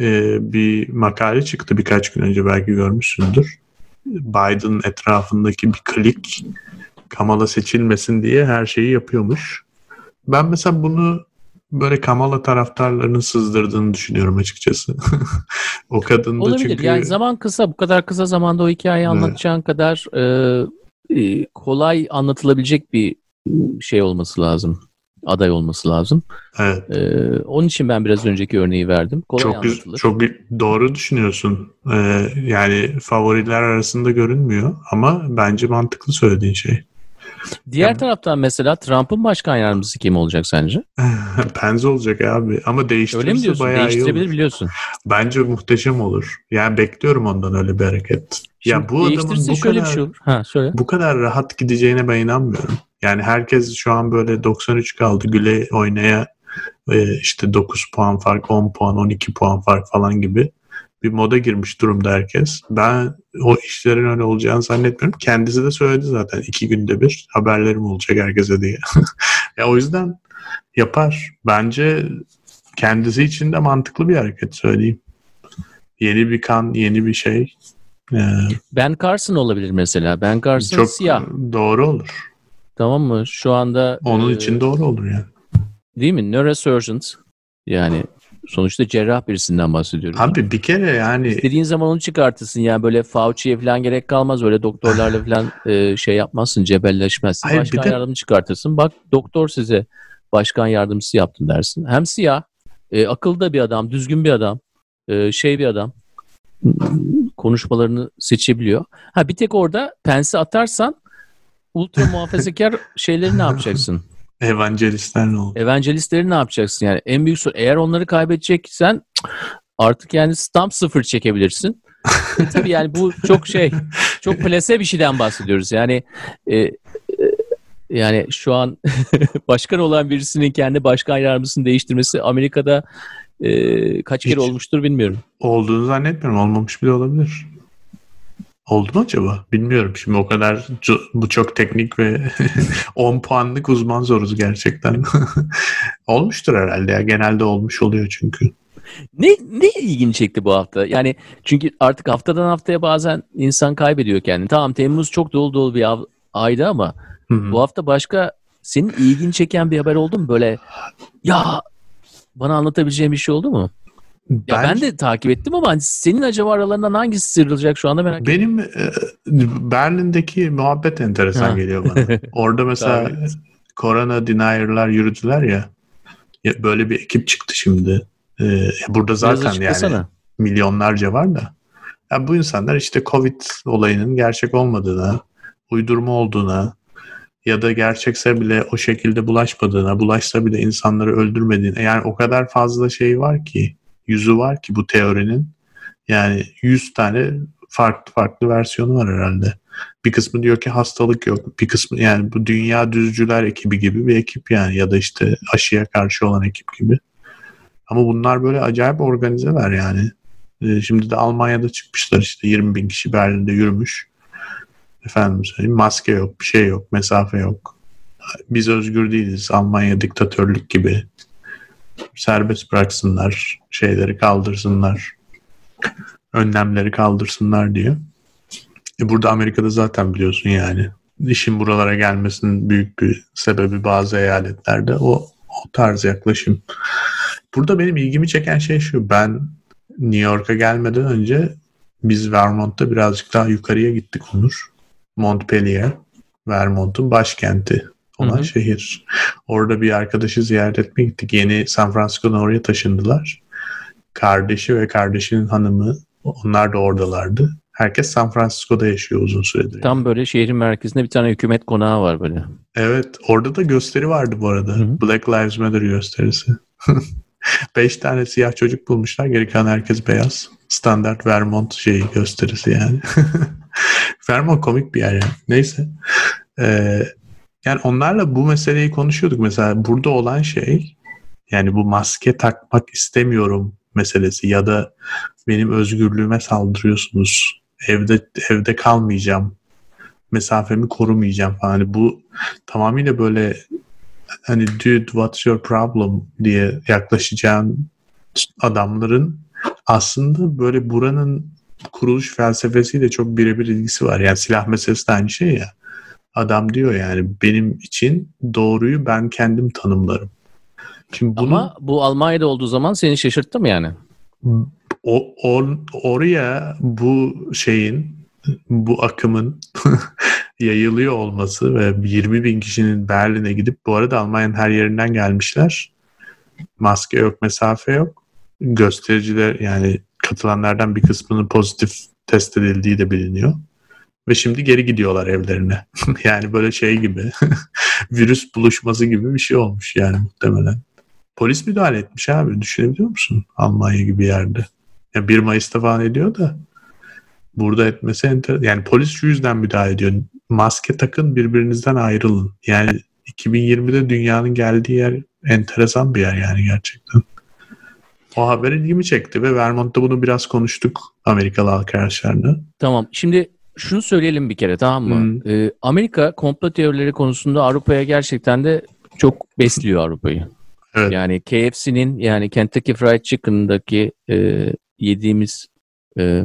e, bir makale çıktı birkaç gün önce belki görmüşsündür. Biden etrafındaki bir klik Kamala seçilmesin diye her şeyi yapıyormuş. Ben mesela bunu böyle Kamala taraftarlarının sızdırdığını düşünüyorum açıkçası. o kadın da Olabilir. çünkü Yani zaman kısa bu kadar kısa zamanda o hikayeyi Evet. anlatacağın kadar e, e, kolay anlatılabilecek bir şey olması lazım. Aday olması lazım. evet, E, onun için ben biraz önceki örneği verdim. Kolay çok anlatılır. çok doğru düşünüyorsun. Ee, yani favoriler arasında görünmüyor ama bence mantıklı söylediğin şey. Diğer Ya- taraftan mesela Trump'ın başkan yardımcısı kim olacak sence? Pence olacak abi ama Öyle mi değiştirirse diyorsun? bayağı iyi Değiştirebilir olur. biliyorsun. Bence muhteşem olur. Yani bekliyorum ondan öyle bir hareket. ya Şimdi bu adamın değiştirirse bu şöyle kadar bir şey olur. Ha söyle. bu kadar rahat gideceğine ben inanmıyorum. Yani herkes şu an böyle 93 kaldı güle oynaya e, işte 9 puan fark, 10 puan, 12 puan fark falan gibi bir moda girmiş durumda herkes. Ben o işlerin öyle olacağını zannetmiyorum. Kendisi de söyledi zaten iki günde bir haberlerim olacak herkese diye. ya o yüzden yapar. Bence kendisi için de mantıklı bir hareket söyleyeyim. Yeni bir kan, yeni bir şey. Ee, ben Carson olabilir mesela. Ben Carson çok siyah. Doğru olur. Tamam mı? Şu anda onun e, için doğru olur yani. Değil mi? Neurosurgeons yani sonuçta cerrah birisinden bahsediyoruz. Abi bir kere yani. İstediğin zaman onu çıkartırsın yani böyle Fauci'ye falan gerek kalmaz. Öyle doktorlarla falan e, şey yapmazsın cebelleşmezsin. Hayır, başkan de... yardımcı çıkartırsın. Bak doktor size başkan yardımcısı yaptın dersin. Hem siyah, e, akılda bir adam, düzgün bir adam, e, şey bir adam konuşmalarını seçebiliyor. Ha bir tek orada pense atarsan ultra muhafazakar şeyleri ne yapacaksın? Evangelistler ne oldu? Evangelistleri ne yapacaksın yani? En büyük soru eğer onları kaybedeceksen artık yani stamp sıfır çekebilirsin. e, tabii yani bu çok şey çok plase bir şeyden bahsediyoruz. Yani e, e, yani şu an başkan olan birisinin kendi başkan yardımcısını değiştirmesi Amerika'da e, kaç Hiç kere olmuştur bilmiyorum. Olduğunu zannetmiyorum. Olmamış bile olabilir. Oldu mu acaba? Bilmiyorum. Şimdi o kadar bu çok teknik ve 10 puanlık uzman zoruz gerçekten. Olmuştur herhalde ya. Genelde olmuş oluyor çünkü. Ne ne ilgini çekti bu hafta? Yani çünkü artık haftadan haftaya bazen insan kaybediyor kendini. Tamam Temmuz çok dolu dolu bir aydı ama Hı-hı. bu hafta başka senin ilgini çeken bir haber oldu mu? Böyle ya bana anlatabileceğin bir şey oldu mu? Ben, ya ben de takip ettim ama hani senin acaba aralarından hangisi sıyrılacak şu anda merak ediyorum. Benim e, Berlin'deki muhabbet enteresan ha. geliyor bana. Orada mesela korona denier'lar yürüdüler ya, ya. Böyle bir ekip çıktı şimdi. Ee, burada zaten yani milyonlarca var da. Ya bu insanlar işte Covid olayının gerçek olmadığına, uydurma olduğuna, ya da gerçekse bile o şekilde bulaşmadığına, bulaşsa bile insanları öldürmediğine yani o kadar fazla şey var ki, yüzü var ki bu teorinin. Yani 100 tane farklı farklı versiyonu var herhalde. Bir kısmı diyor ki hastalık yok. Bir kısmı yani bu dünya düzcüler ekibi gibi bir ekip yani ya da işte aşıya karşı olan ekip gibi. Ama bunlar böyle acayip organizeler yani. Ee, şimdi de Almanya'da çıkmışlar işte 20 bin kişi Berlin'de yürümüş efendim söyleyeyim maske yok, bir şey yok, mesafe yok. Biz özgür değiliz. Almanya diktatörlük gibi. Serbest bıraksınlar, şeyleri kaldırsınlar, önlemleri kaldırsınlar diyor. E burada Amerika'da zaten biliyorsun yani işin buralara gelmesinin büyük bir sebebi bazı eyaletlerde o, o tarz yaklaşım. Burada benim ilgimi çeken şey şu. Ben New York'a gelmeden önce biz Vermont'ta birazcık daha yukarıya gittik Onur. Montpellier, Vermont'un başkenti olan hı hı. şehir. Orada bir arkadaşı ziyaret etmeye gittik. Yeni San Francisco'dan oraya taşındılar. Kardeşi ve kardeşinin hanımı onlar da oradalardı. Herkes San Francisco'da yaşıyor uzun süredir. Tam böyle şehrin merkezinde bir tane hükümet konağı var böyle. Evet. Orada da gösteri vardı bu arada. Hı hı. Black Lives Matter gösterisi. Beş tane siyah çocuk bulmuşlar. Geri kalan herkes beyaz. Standart Vermont şeyi gösterisi yani. Vermont komik bir yer yani. Neyse. Ee, yani onlarla bu meseleyi konuşuyorduk. Mesela burada olan şey yani bu maske takmak istemiyorum meselesi ya da benim özgürlüğüme saldırıyorsunuz. Evde evde kalmayacağım. Mesafemi korumayacağım falan. Hani bu tamamıyla böyle hani dude what's your problem diye yaklaşacağın adamların aslında böyle buranın kuruluş felsefesiyle çok birebir ilgisi var. Yani silah meselesi de aynı şey ya. Adam diyor yani benim için doğruyu ben kendim tanımlarım. Şimdi bunu, Ama bu Almanya'da olduğu zaman seni şaşırttı mı yani? O, or, oraya bu şeyin bu akımın yayılıyor olması ve 20 bin kişinin Berlin'e gidip bu arada Almanya'nın her yerinden gelmişler. Maske yok, mesafe yok. Göstericiler yani katılanlardan bir kısmının pozitif test edildiği de biliniyor. Ve şimdi geri gidiyorlar evlerine. yani böyle şey gibi virüs buluşması gibi bir şey olmuş yani muhtemelen. Polis müdahale etmiş abi düşünebiliyor musun? Almanya gibi yerde. Yani 1 Mayıs'ta falan ediyor da burada etmesi enter yani polis şu yüzden müdahale ediyor. maske takın birbirinizden ayrılın. Yani 2020'de dünyanın geldiği yer enteresan bir yer yani gerçekten. O haber ilgimi çekti ve Vermont'ta bunu biraz konuştuk Amerikalı arkadaşlarla. Tamam. Şimdi şunu söyleyelim bir kere tamam mı? Hmm. Ee, Amerika komplo teorileri konusunda Avrupa'ya gerçekten de çok besliyor Avrupa'yı. Evet. Yani KFC'nin yani Kentucky Fried Chicken'daki e, yediğimiz e,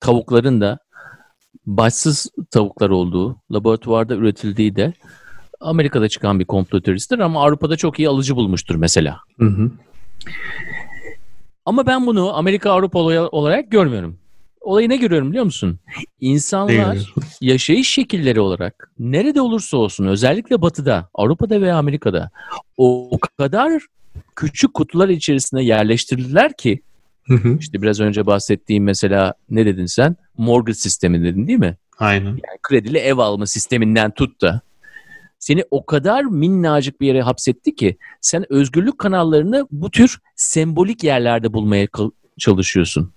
tavukların da başsız tavuklar olduğu, laboratuvarda üretildiği de Amerika'da çıkan bir komplo teorisidir ama Avrupa'da çok iyi alıcı bulmuştur mesela. Hı hı. Ama ben bunu Amerika Avrupa olarak görmüyorum. Olayı ne görüyorum biliyor musun? İnsanlar yaşayış şekilleri olarak nerede olursa olsun özellikle batıda, Avrupa'da veya Amerika'da o kadar küçük kutular içerisine yerleştirildiler ki Hı hı. işte biraz önce bahsettiğim mesela ne dedin sen? Mortgage sistemi dedin değil mi? Aynen. Yani kredili ev alma sisteminden tut da seni o kadar minnacık bir yere hapsetti ki sen özgürlük kanallarını bu tür sembolik yerlerde bulmaya çalışıyorsun.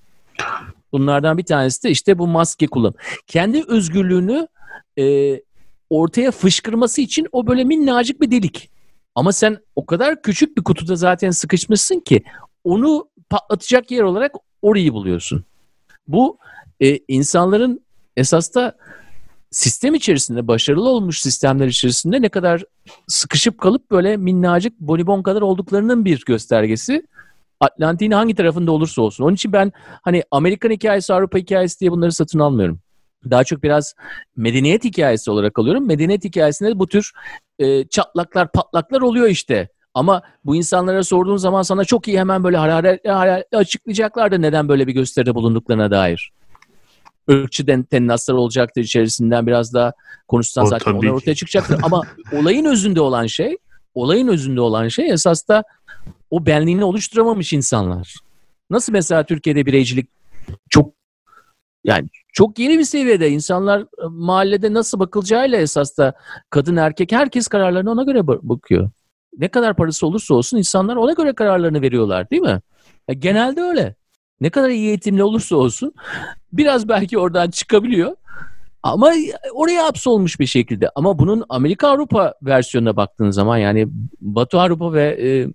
Bunlardan bir tanesi de işte bu maske kullan. Kendi özgürlüğünü e, ortaya fışkırması için o böyle minnacık bir delik. Ama sen o kadar küçük bir kutuda zaten sıkışmışsın ki onu patlatacak yer olarak orayı buluyorsun. Bu e, insanların esas da sistem içerisinde başarılı olmuş sistemler içerisinde ne kadar sıkışıp kalıp böyle minnacık bonibon kadar olduklarının bir göstergesi. Atlantik'in hangi tarafında olursa olsun. Onun için ben hani Amerikan hikayesi, Avrupa hikayesi diye bunları satın almıyorum. Daha çok biraz medeniyet hikayesi olarak alıyorum. Medeniyet hikayesinde bu tür e, çatlaklar, patlaklar oluyor işte. Ama bu insanlara sorduğun zaman sana çok iyi hemen böyle hararetle, hararetle açıklayacaklar da neden böyle bir gösteride bulunduklarına dair. Irkçı tennaslar olacaktır içerisinden biraz daha konuşsan O zaten onlar ortaya çıkacaktır. Ama olayın özünde olan şey, olayın özünde olan şey esas da o benliğini oluşturamamış insanlar. Nasıl mesela Türkiye'de bireycilik çok yani çok yeni bir seviyede insanlar e, mahallede nasıl bakılacağıyla esas da kadın erkek herkes kararlarını ona göre ba- bakıyor. Ne kadar parası olursa olsun insanlar ona göre kararlarını veriyorlar değil mi? Ya genelde öyle. Ne kadar iyi eğitimli olursa olsun biraz belki oradan çıkabiliyor. Ama oraya hapsolmuş bir şekilde. Ama bunun Amerika Avrupa versiyonuna baktığın zaman yani Batı Avrupa ve e,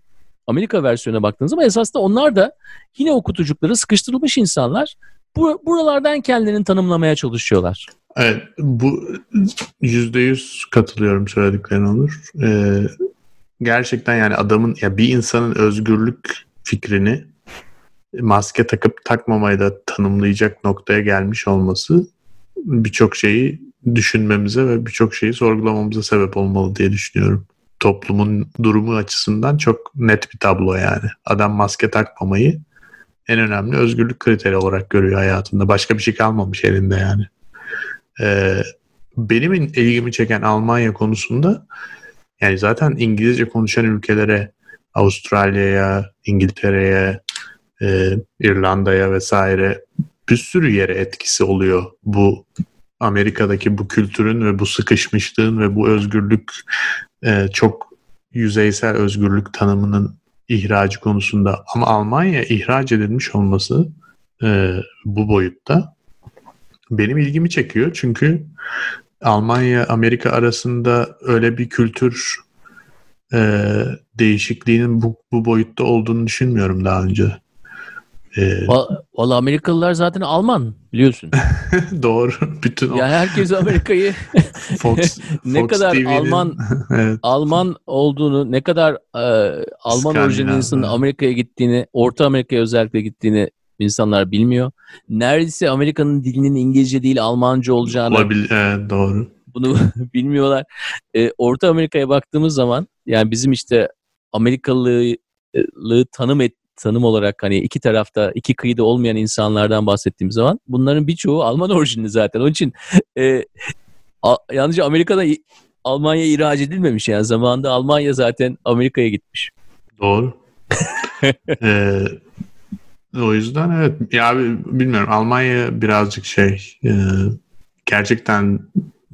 Amerika versiyonuna baktığınız zaman esas da onlar da yine o sıkıştırılmış insanlar. Bu, buralardan kendilerini tanımlamaya çalışıyorlar. Evet, bu yüzde yüz katılıyorum söylediklerine olur. Ee, gerçekten yani adamın ya bir insanın özgürlük fikrini maske takıp takmamayı da tanımlayacak noktaya gelmiş olması birçok şeyi düşünmemize ve birçok şeyi sorgulamamıza sebep olmalı diye düşünüyorum. Toplumun durumu açısından çok net bir tablo yani. Adam maske takmamayı en önemli özgürlük kriteri olarak görüyor hayatında. Başka bir şey kalmamış elinde yani. Ee, benim ilgimi çeken Almanya konusunda yani zaten İngilizce konuşan ülkelere Avustralya'ya, İngiltere'ye, e, İrlanda'ya vesaire bir sürü yere etkisi oluyor bu Amerika'daki bu kültürün ve bu sıkışmışlığın ve bu özgürlük e, çok yüzeysel özgürlük tanımının ihracı konusunda ama Almanya ihraç edilmiş olması e, bu boyutta benim ilgimi çekiyor çünkü Almanya Amerika arasında öyle bir kültür e, değişikliğinin bu, bu boyutta olduğunu düşünmüyorum daha önce. E, Va- Valla Amerikalılar zaten Alman biliyorsun. doğru. Bütün ya herkes Amerika'yı Fox, ne Fox kadar TV'nin Alman evet, Alman olduğunu, ne kadar e, Alman orijinli insanın. Amerika'ya gittiğini, Orta Amerika'ya özellikle gittiğini insanlar bilmiyor. Neredeyse Amerika'nın dilinin İngilizce değil Almanca olacağını olabilir. Evet, doğru. bunu bilmiyorlar. E, Orta Amerika'ya baktığımız zaman yani bizim işte Amerikalılığı tanım et, tanım olarak hani iki tarafta iki kıyıda olmayan insanlardan bahsettiğimiz zaman bunların birçoğu Alman orijinli zaten. Onun için e, a, yalnızca Amerika'da Almanya ihraç edilmemiş yani zamanında Almanya zaten Amerika'ya gitmiş. Doğru. Ee, o yüzden evet. Ya bilmiyorum. Almanya birazcık şey e, gerçekten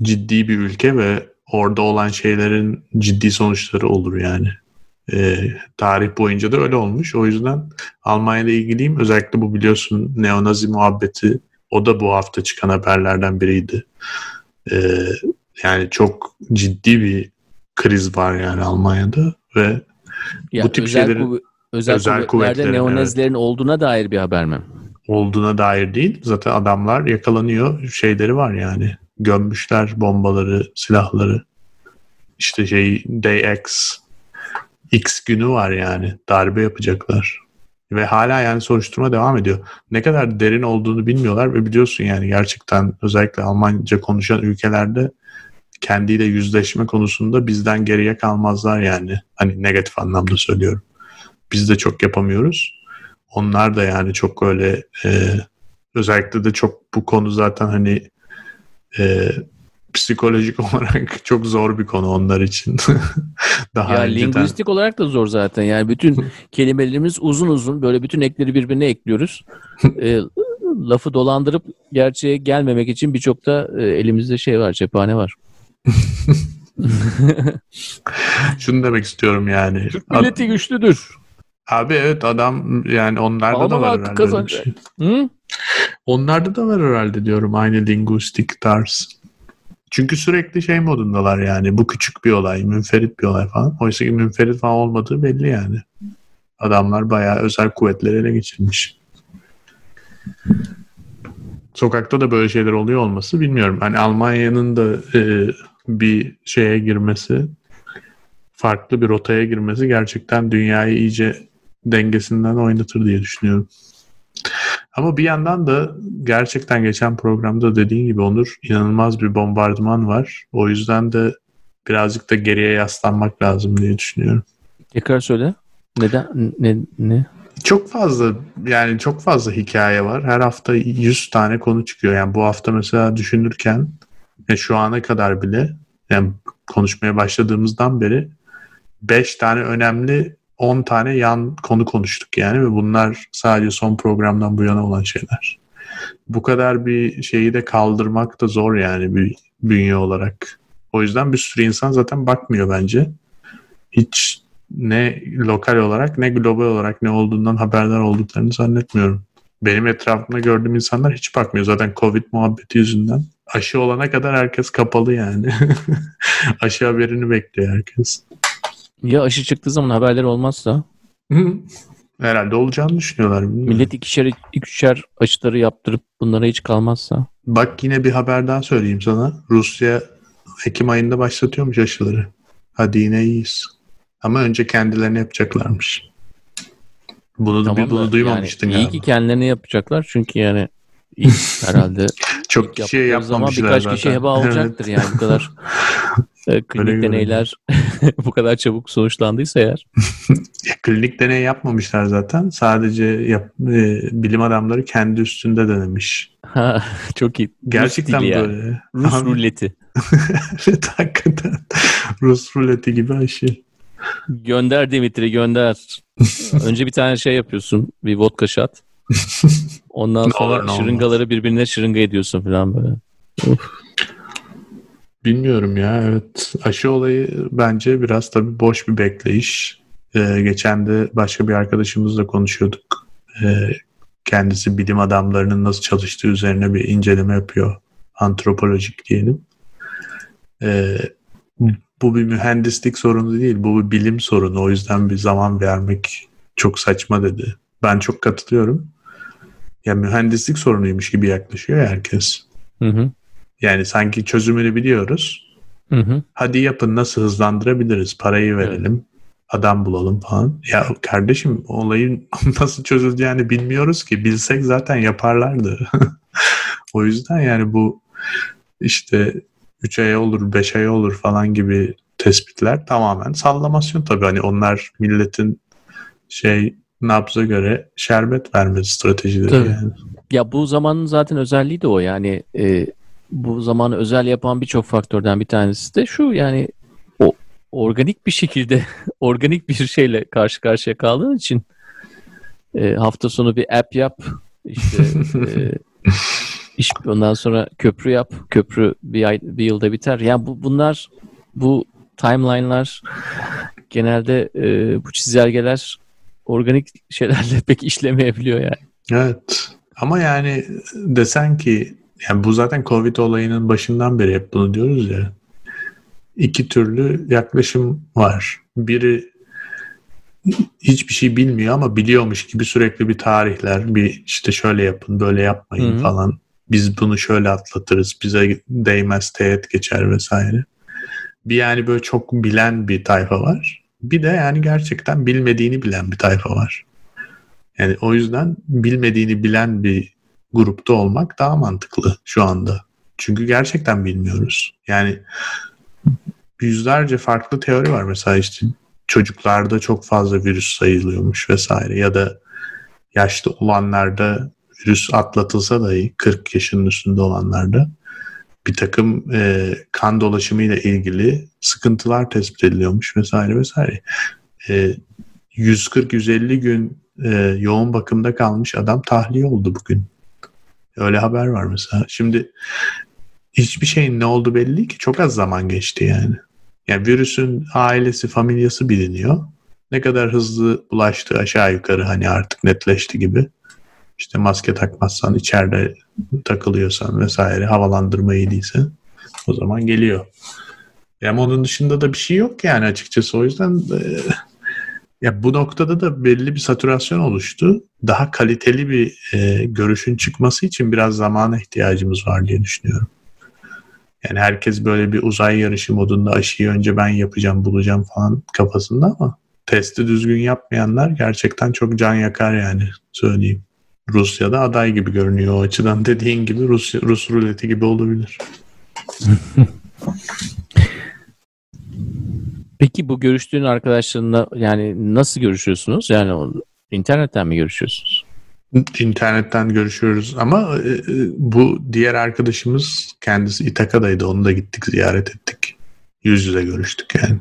ciddi bir ülke ve orada olan şeylerin ciddi sonuçları olur yani. Ee, tarih boyunca da öyle olmuş. O yüzden Almanya'da ilgiliyim. Özellikle bu biliyorsun neonazi muhabbeti o da bu hafta çıkan haberlerden biriydi. Ee, Yani çok ciddi bir kriz var yani Almanya'da ve Ya bu tip özel, şeylerin kuvve- özel, özel kuvvetlerde kuvvetlerin, neonezlerin olduğuna dair bir haber mi? olduğuna dair değil. Zaten adamlar yakalanıyor. Şeyleri var yani. Gömmüşler bombaları, silahları. İşte şey Day X günü var yani. Darbe yapacaklar. Ve hala yani soruşturma devam ediyor. Ne kadar derin olduğunu bilmiyorlar ve biliyorsun yani gerçekten özellikle Almanca konuşan ülkelerde kendiyle yüzleşme konusunda bizden geriye kalmazlar yani. Hani negatif anlamda söylüyorum. Biz de çok yapamıyoruz. Onlar da yani çok öyle e, özellikle de çok bu konu zaten hani e, psikolojik olarak çok zor bir konu onlar için. Daha ya önceden lingüistik olarak da zor zaten. Yani bütün kelimelerimiz uzun uzun böyle bütün ekleri birbirine ekliyoruz. E, lafı dolandırıp gerçeğe gelmemek için birçok da e, elimizde şey var, cephane var. şunu demek istiyorum yani. Türk milleti güçlüdür. Abi evet adam yani onlarda da Alman var herhalde. kazanacak. şey. Hı? Onlarda da var herhalde diyorum aynı linguistik tarz. Çünkü sürekli şey modundalar yani bu küçük bir olay, münferit bir olay falan. Oysa ki münferit falan olmadığı belli yani. Adamlar bayağı özel kuvvetleri ele geçirmiş. Sokakta da böyle şeyler oluyor olması bilmiyorum. Hani Almanya'nın da e, bir şeye girmesi, farklı bir rotaya girmesi gerçekten dünyayı iyice dengesinden oynatır diye düşünüyorum. Ama bir yandan da gerçekten geçen programda dediğin gibi Onur inanılmaz bir bombardıman var. O yüzden de birazcık da geriye yaslanmak lazım diye düşünüyorum. Tekrar söyle. Neden? Ne? ne? Çok fazla yani çok fazla hikaye var. Her hafta 100 tane konu çıkıyor. Yani bu hafta mesela düşünürken e, şu ana kadar bile yani konuşmaya başladığımızdan beri 5 tane önemli 10 tane yan konu konuştuk yani ve bunlar sadece son programdan bu yana olan şeyler. Bu kadar bir şeyi de kaldırmak da zor yani bir bünye olarak. O yüzden bir sürü insan zaten bakmıyor bence. Hiç ne lokal olarak ne global olarak ne olduğundan haberdar olduklarını zannetmiyorum. Benim etrafımda gördüğüm insanlar hiç bakmıyor. Zaten Covid muhabbeti yüzünden. Aşı olana kadar herkes kapalı yani. Aşı haberini bekliyor herkes. Ya aşı çıktığı zaman haberler olmazsa Herhalde olacağını düşünüyorlar. millet ikişer, ikişer aşıları yaptırıp bunlara hiç kalmazsa. Bak yine bir haber daha söyleyeyim sana. Rusya Ekim ayında başlatıyormuş aşıları. Hadi yine iyiyiz. Ama önce kendilerini yapacaklarmış. Bunu, Tamam bir, bunu da duymamıştın yani iyi galiba. ki kendilerini yapacaklar çünkü yani iyi herhalde Çok ilk kişiye yaptıkları zaman yapmamışlar birkaç zaten. kişi heba Evet. olacaktır yani bu kadar e, klinik deneyler bu kadar çabuk sonuçlandıysa eğer. Klinik deney yapmamışlar zaten. Sadece yap- e, bilim adamları kendi üstünde denemiş. Ha, çok iyi. Gerçekten Rus dili yani. böyle. Rus Abi, ruleti. evet hakikaten. Rus ruleti gibi aşı. Gönder Dimitri gönder. Önce bir tane şey yapıyorsun. Bir vodka shot. Ondan sonra olur, şırıngaları birbirine şırınga ediyorsun falan böyle. Bilmiyorum ya evet. Aşı olayı bence biraz tabii boş bir bekleyiş. Ee, geçen de başka bir arkadaşımızla konuşuyorduk. Ee, kendisi bilim adamlarının nasıl çalıştığı üzerine bir inceleme yapıyor. Antropolojik diyelim. Ee, bu bir mühendislik sorunu değil. Bu bir bilim sorunu. O yüzden bir zaman vermek çok saçma dedi. Ben çok katılıyorum. Ya mühendislik sorunuymuş gibi yaklaşıyor ya herkes. Hı hı. Yani sanki çözümünü biliyoruz. Hı hı. Hadi yapın nasıl hızlandırabiliriz? Parayı verelim. Adam bulalım falan. Ya kardeşim olayın nasıl çözüleceğini bilmiyoruz ki. Bilsek zaten yaparlardı. o yüzden yani bu işte 3 ay olur 5 ay olur falan gibi tespitler tamamen sallamasyon tabii. Hani onlar milletin şey nabza göre şerbet verme stratejileri Tabii. yani. Ya bu zamanın zaten özelliği de o yani e, bu zamanı özel yapan birçok faktörden bir tanesi de şu yani o organik bir şekilde organik bir şeyle karşı karşıya kaldığın için e, hafta sonu bir app yap işte e, iş ondan sonra köprü yap köprü bir ay bir yılda biter yani bu bunlar bu timeline'lar genelde e, bu çizelgeler organik şeylerle pek işlemeyebiliyor yani. Evet. Ama yani desen ki yani bu zaten Covid olayının başından beri hep bunu diyoruz ya. iki türlü yaklaşım var. Biri hiçbir şey bilmiyor ama biliyormuş gibi sürekli bir tarihler, bir işte şöyle yapın, böyle yapmayın Hı-hı. falan. Biz bunu şöyle atlatırız, bize değmez, teğet geçer vesaire. Bir yani böyle çok bilen bir tayfa var. Bir de yani gerçekten bilmediğini bilen bir tayfa var. Yani o yüzden bilmediğini bilen bir grupta olmak daha mantıklı şu anda. Çünkü gerçekten bilmiyoruz. Yani yüzlerce farklı teori var. Mesela işte çocuklarda çok fazla virüs sayılıyormuş vesaire ya da yaşlı olanlarda virüs atlatılsa dahi 40 yaşının üstünde olanlarda bir takım e, kan dolaşımıyla ilgili sıkıntılar tespit ediliyormuş vesaire vesaire. E, 140-150 gün e, yoğun bakımda kalmış adam tahliye oldu bugün. Öyle haber var mesela. Şimdi hiçbir şeyin ne oldu belli ki çok az zaman geçti yani. Yani virüsün ailesi, familyası biliniyor. Ne kadar hızlı bulaştı aşağı yukarı hani artık netleşti gibi. İşte maske takmazsan, içeride takılıyorsan vesaire, havalandırma iyi o zaman geliyor. Yani onun dışında da bir şey yok yani açıkçası. O yüzden e, ya bu noktada da belli bir saturasyon oluştu. Daha kaliteli bir e, görüşün çıkması için biraz zamana ihtiyacımız var diye düşünüyorum. Yani herkes böyle bir uzay yarışı modunda aşıyı önce ben yapacağım, bulacağım falan kafasında ama testi düzgün yapmayanlar gerçekten çok can yakar yani söyleyeyim. Rusya'da aday gibi görünüyor o açıdan. Dediğin gibi Rus, Rus ruleti gibi olabilir. Peki bu görüştüğün arkadaşlarınla yani nasıl görüşüyorsunuz? Yani internetten mi görüşüyorsunuz? İnternetten görüşüyoruz ama e, e, bu diğer arkadaşımız kendisi İtaka'daydı. Onu da gittik ziyaret ettik. Yüz yüze görüştük yani.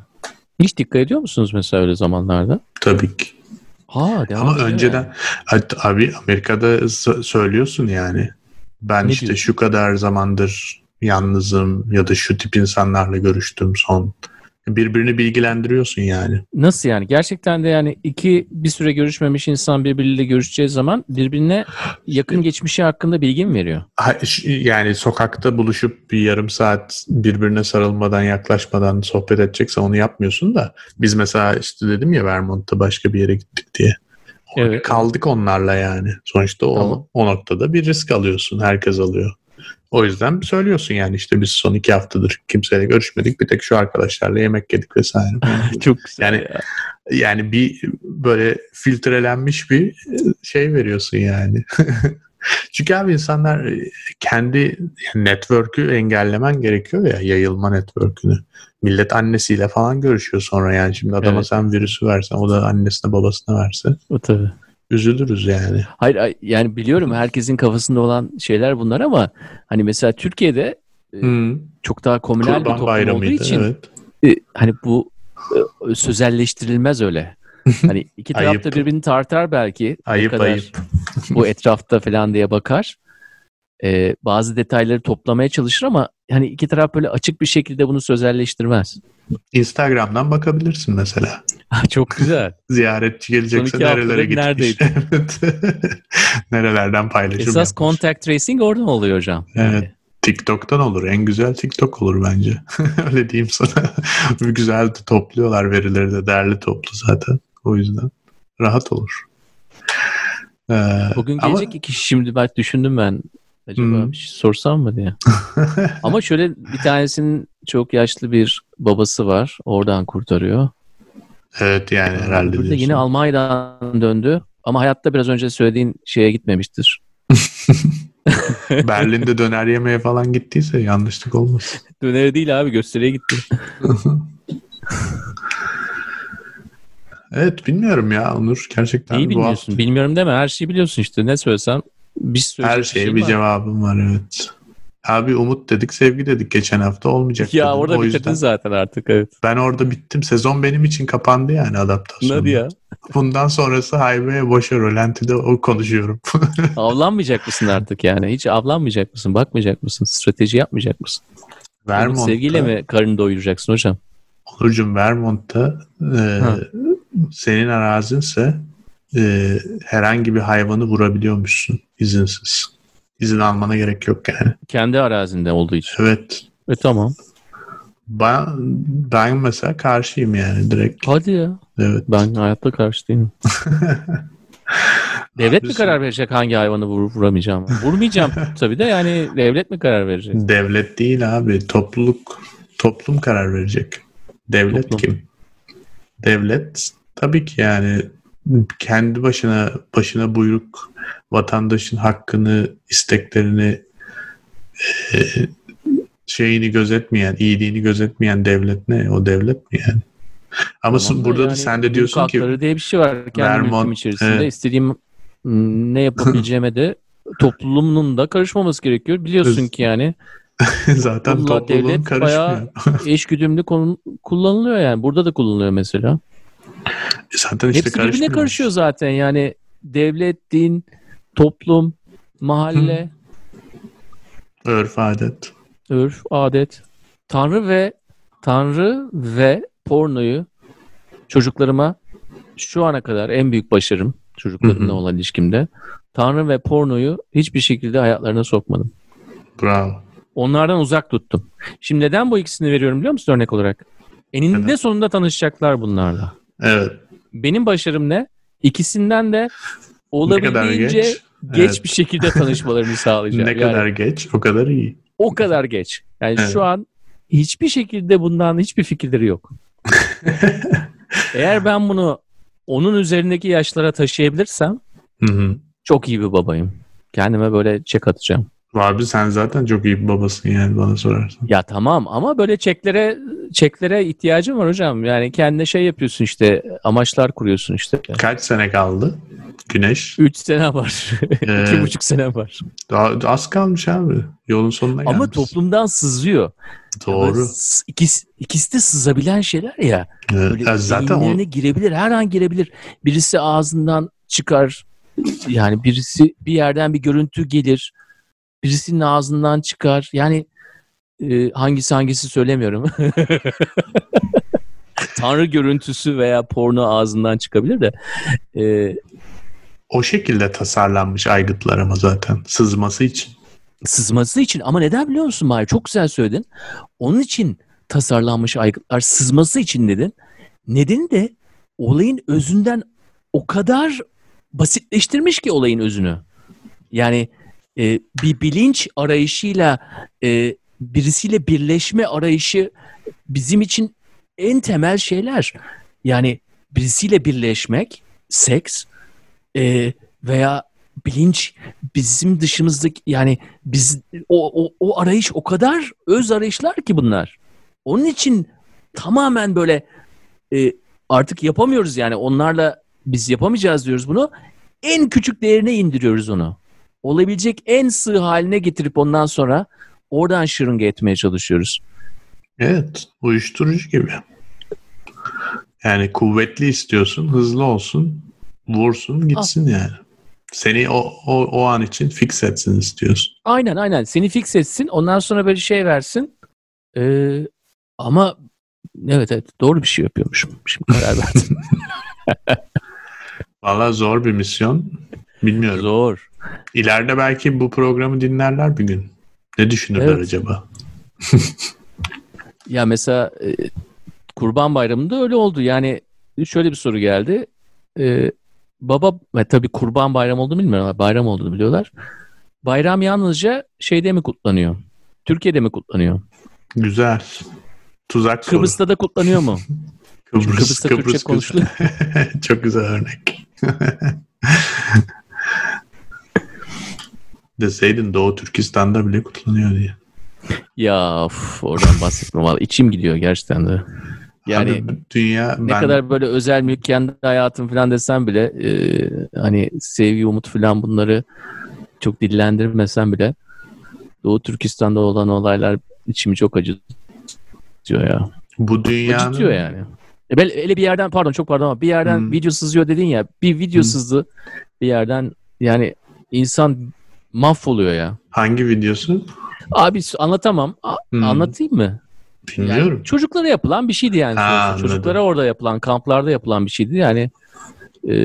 Hiç dikkat ediyor musunuz mesela öyle zamanlarda? Tabii ki. Ha, devam Ama önceden yani. abi Amerika'da söylüyorsun yani. Ben ne işte diyorsun? şu kadar zamandır yalnızım ya da şu tip insanlarla görüştüm son birbirini bilgilendiriyorsun yani. Nasıl yani? Gerçekten de yani iki bir süre görüşmemiş insan birbiriyle görüşeceği zaman birbirine yakın geçmişi hakkında bilgi mi veriyor? Yani sokakta buluşup bir yarım saat birbirine sarılmadan yaklaşmadan sohbet edecekse onu yapmıyorsun da biz mesela işte dedim ya Vermont'ta başka bir yere gittik diye. Evet. Kaldık onlarla yani. Sonuçta o, tamam. o noktada bir risk alıyorsun. Herkes alıyor. O yüzden söylüyorsun yani işte biz son iki haftadır kimseyle görüşmedik. Bir tek şu arkadaşlarla yemek yedik vesaire. Çok güzel yani, ya. Yani bir böyle filtrelenmiş bir şey veriyorsun yani. Çünkü abi insanlar kendi network'ü engellemen gerekiyor ya yayılma network'ünü. Millet annesiyle falan görüşüyor sonra yani şimdi adama evet. sen virüsü versen o da annesine babasına verse. O tabii üzülürüz yani. Hayır yani biliyorum herkesin kafasında olan şeyler bunlar ama hani mesela Türkiye'de hmm. çok daha komünel Kurban bir toplum olduğu için evet. E, hani bu e, sözelleştirilmez öyle. Hani iki tarafta birbirini tartar belki. Ayıp kadar ayıp. bu etrafta falan diye bakar. Ee, bazı detayları toplamaya çalışır ama hani iki taraf böyle açık bir şekilde bunu sözelleştirmez. Instagram'dan bakabilirsin mesela. Çok güzel. Ziyaretçi gelecekse nerelere gitmiş. Neredeydi? Nerelerden paylaşım Esas yapmış. contact tracing orada oluyor hocam? Evet. TikTok'tan olur. En güzel TikTok olur bence. Öyle diyeyim sana. güzel de topluyorlar verileri de derli toplu zaten. O yüzden rahat olur. Ee, Bugün gelecek ama... iki şimdi ben düşündüm ben. Acaba hmm. bir şey sorsam mı diye. ama şöyle bir tanesinin çok yaşlı bir babası var. Oradan kurtarıyor. Evet yani herhalde Burada yine Almanya'dan döndü. Ama hayatta biraz önce söylediğin şeye gitmemiştir. Berlin'de döner yemeye falan gittiyse yanlışlık olmasın. Döner değil abi gösteriye gitti. evet bilmiyorum ya Onur gerçekten. İyi bilmiyorsun. Hafta... Bilmiyorum deme her şeyi biliyorsun işte ne söylesem. Bir her şeye şey bir var. cevabım var evet. Abi umut dedik, sevgi dedik geçen hafta olmayacak. Ya dedim. orada o bitirdin yüzden, zaten artık evet. Ben orada bittim. Sezon benim için kapandı yani adaptasyon. Hadi ya. Bundan sonrası Highway'e boşa Rolanti'de o konuşuyorum. avlanmayacak mısın artık yani? Hiç avlanmayacak mısın? Bakmayacak mısın? Strateji yapmayacak mısın? Vermont'ta, sevgiyle mi karını doyuracaksın hocam? Onurcuğum Vermont'ta e, senin arazinse e, herhangi bir hayvanı vurabiliyormuşsun izinsiz. İzin almana gerek yok yani. Kendi arazinde olduğu için. Evet. E tamam. Ben, ben mesela karşıyım yani direkt. Hadi ya. Evet. Ben hayatta karşı değilim. Devlet mi karar verecek hangi hayvanı vur, vuramayacağım? Vurmayacağım tabii de yani devlet mi karar verecek? Devlet değil abi. Topluluk. Toplum karar verecek. Devlet Toplum. kim? Devlet tabii ki yani kendi başına başına buyruk vatandaşın hakkını, isteklerini e, şeyini gözetmeyen, iyiliğini gözetmeyen devlet ne? O devlet mi yani? Ama Tamam da burada da yani sen de diyorsun ki diye bir şey var. Kendi Vermont, içerisinde evet. istediğim ne yapabileceğime de toplumun da karışmaması gerekiyor. Biliyorsun ki yani zaten Vallahi topluluğun devlet karışmıyor. eşgüdümlü konu- kullanılıyor yani. Burada da kullanılıyor mesela. E zaten işte Hepsi birbirine karışıyor zaten yani. Devlet, din, toplum, mahalle, Örf adet. örf, adet. Tanrı ve Tanrı ve pornoyu çocuklarıma şu ana kadar en büyük başarım çocuklarımla Hı hı. olan ilişkimde. Tanrı ve pornoyu hiçbir şekilde hayatlarına sokmadım. Bravo. Onlardan uzak tuttum. Şimdi neden bu ikisini veriyorum biliyor musun örnek olarak? Eninde Neden? sonunda tanışacaklar bunlarla. Evet. Benim başarım ne? İkisinden de olabildiğince geç? geç, Evet. bir şekilde tanışmalarını sağlayacağım. Ne Yani kadar geç o kadar iyi. o kadar geç. Yani Evet. şu an hiçbir şekilde bundan hiçbir fikirleri yok. Eğer ben bunu onun üzerindeki yaşlara taşıyabilirsem Hı hı. çok iyi bir babayım. Kendime böyle çek atacağım. Abi sen zaten çok iyi bir babasın yani bana sorarsan. Ya tamam ama böyle çeklere çeklere ihtiyacım var hocam. Yani kendine şey yapıyorsun işte amaçlar kuruyorsun işte. Kaç sene kaldı? Güneş. 3 sene var. Ee, 2,5 sene var. Daha az kalmış abi. Yolun sonuna gelmiş. Ama toplumdan sızıyor. Doğru. S- İkisi, ikisi de sızabilen şeyler ya. Evet. Böyle zaten o, girebilir. Her an girebilir. Birisi ağzından çıkar. Yani birisi bir yerden bir görüntü gelir. Birisinin ağzından çıkar. Yani e, hangisi hangisi söylemiyorum. Tanrı görüntüsü veya porno ağzından çıkabilir de. E, o şekilde tasarlanmış aygıtlar ama zaten sızması için. sızması için ama neden biliyor musun Mahir? Çok güzel söyledin. Onun için tasarlanmış aygıtlar sızması için dedin. Nedeni de olayın özünden o kadar basitleştirmiş ki olayın özünü. Yani e, bir bilinç arayışıyla e, birisiyle birleşme arayışı bizim için en temel şeyler. Yani birisiyle birleşmek, seks e, veya bilinç bizim dışımızdaki yani biz o, o, o arayış o kadar öz arayışlar ki bunlar. Onun için tamamen böyle e, artık yapamıyoruz yani onlarla biz yapamayacağız diyoruz bunu. En küçük değerine indiriyoruz onu. Olabilecek en sığ haline getirip ondan sonra oradan şırınga etmeye çalışıyoruz. Evet. Uyuşturucu gibi. Yani kuvvetli istiyorsun, hızlı olsun, vursun, gitsin yani. Seni o, o, o an için fix etsin istiyorsun. Aynen aynen seni fix etsin ondan sonra böyle şey versin. Ee, ama evet evet doğru bir şey yapıyormuşum. Şimdi karar verdim. Valla zor bir misyon. Bilmiyorum. Zor. İleride belki bu programı dinlerler bir gün. Ne düşünürler Evet. acaba? Ya mesela e, Kurban Bayramı'nda öyle oldu. Yani şöyle bir soru geldi. E, baba ve tabii Kurban Bayramı olduğunu bilmiyorum ama bayram olduğunu biliyorlar. Bayram yalnızca şeyde mi kutlanıyor? Türkiye'de mi kutlanıyor? Güzel. Tuzak soru. Kıbrıs'ta da kutlanıyor mu? Kıbrıs, Kıbrıs'ta Türkçe güzel. konuşuluyor. Çok güzel örnek. Deseydin Doğu Türkistan'da bile kutlanıyor diye. Ya of, oradan bahsetme valla içim gidiyor gerçekten de. Yani Abi, dünya ne ben kadar böyle özel mülk kendi hayatım falan desem bile e, hani sevgi umut falan bunları çok dillendirmesem bile Doğu Türkistan'da olan olaylar içimi çok acıtıyor ya. bu dünyanın Acıtıyor yani. E böyle, öyle bir yerden pardon çok pardon ama bir yerden Hmm. video sızıyor dedin ya bir video Hmm. sızdı bir yerden yani insan mahvoluyor ya. hangi videosu? Abi anlatamam. A- Hmm. Anlatayım mı? Bilmiyorum. Yani çocuklara yapılan bir şeydi yani. Ha. Çocuklara orada yapılan, kamplarda yapılan bir şeydi. Yani e,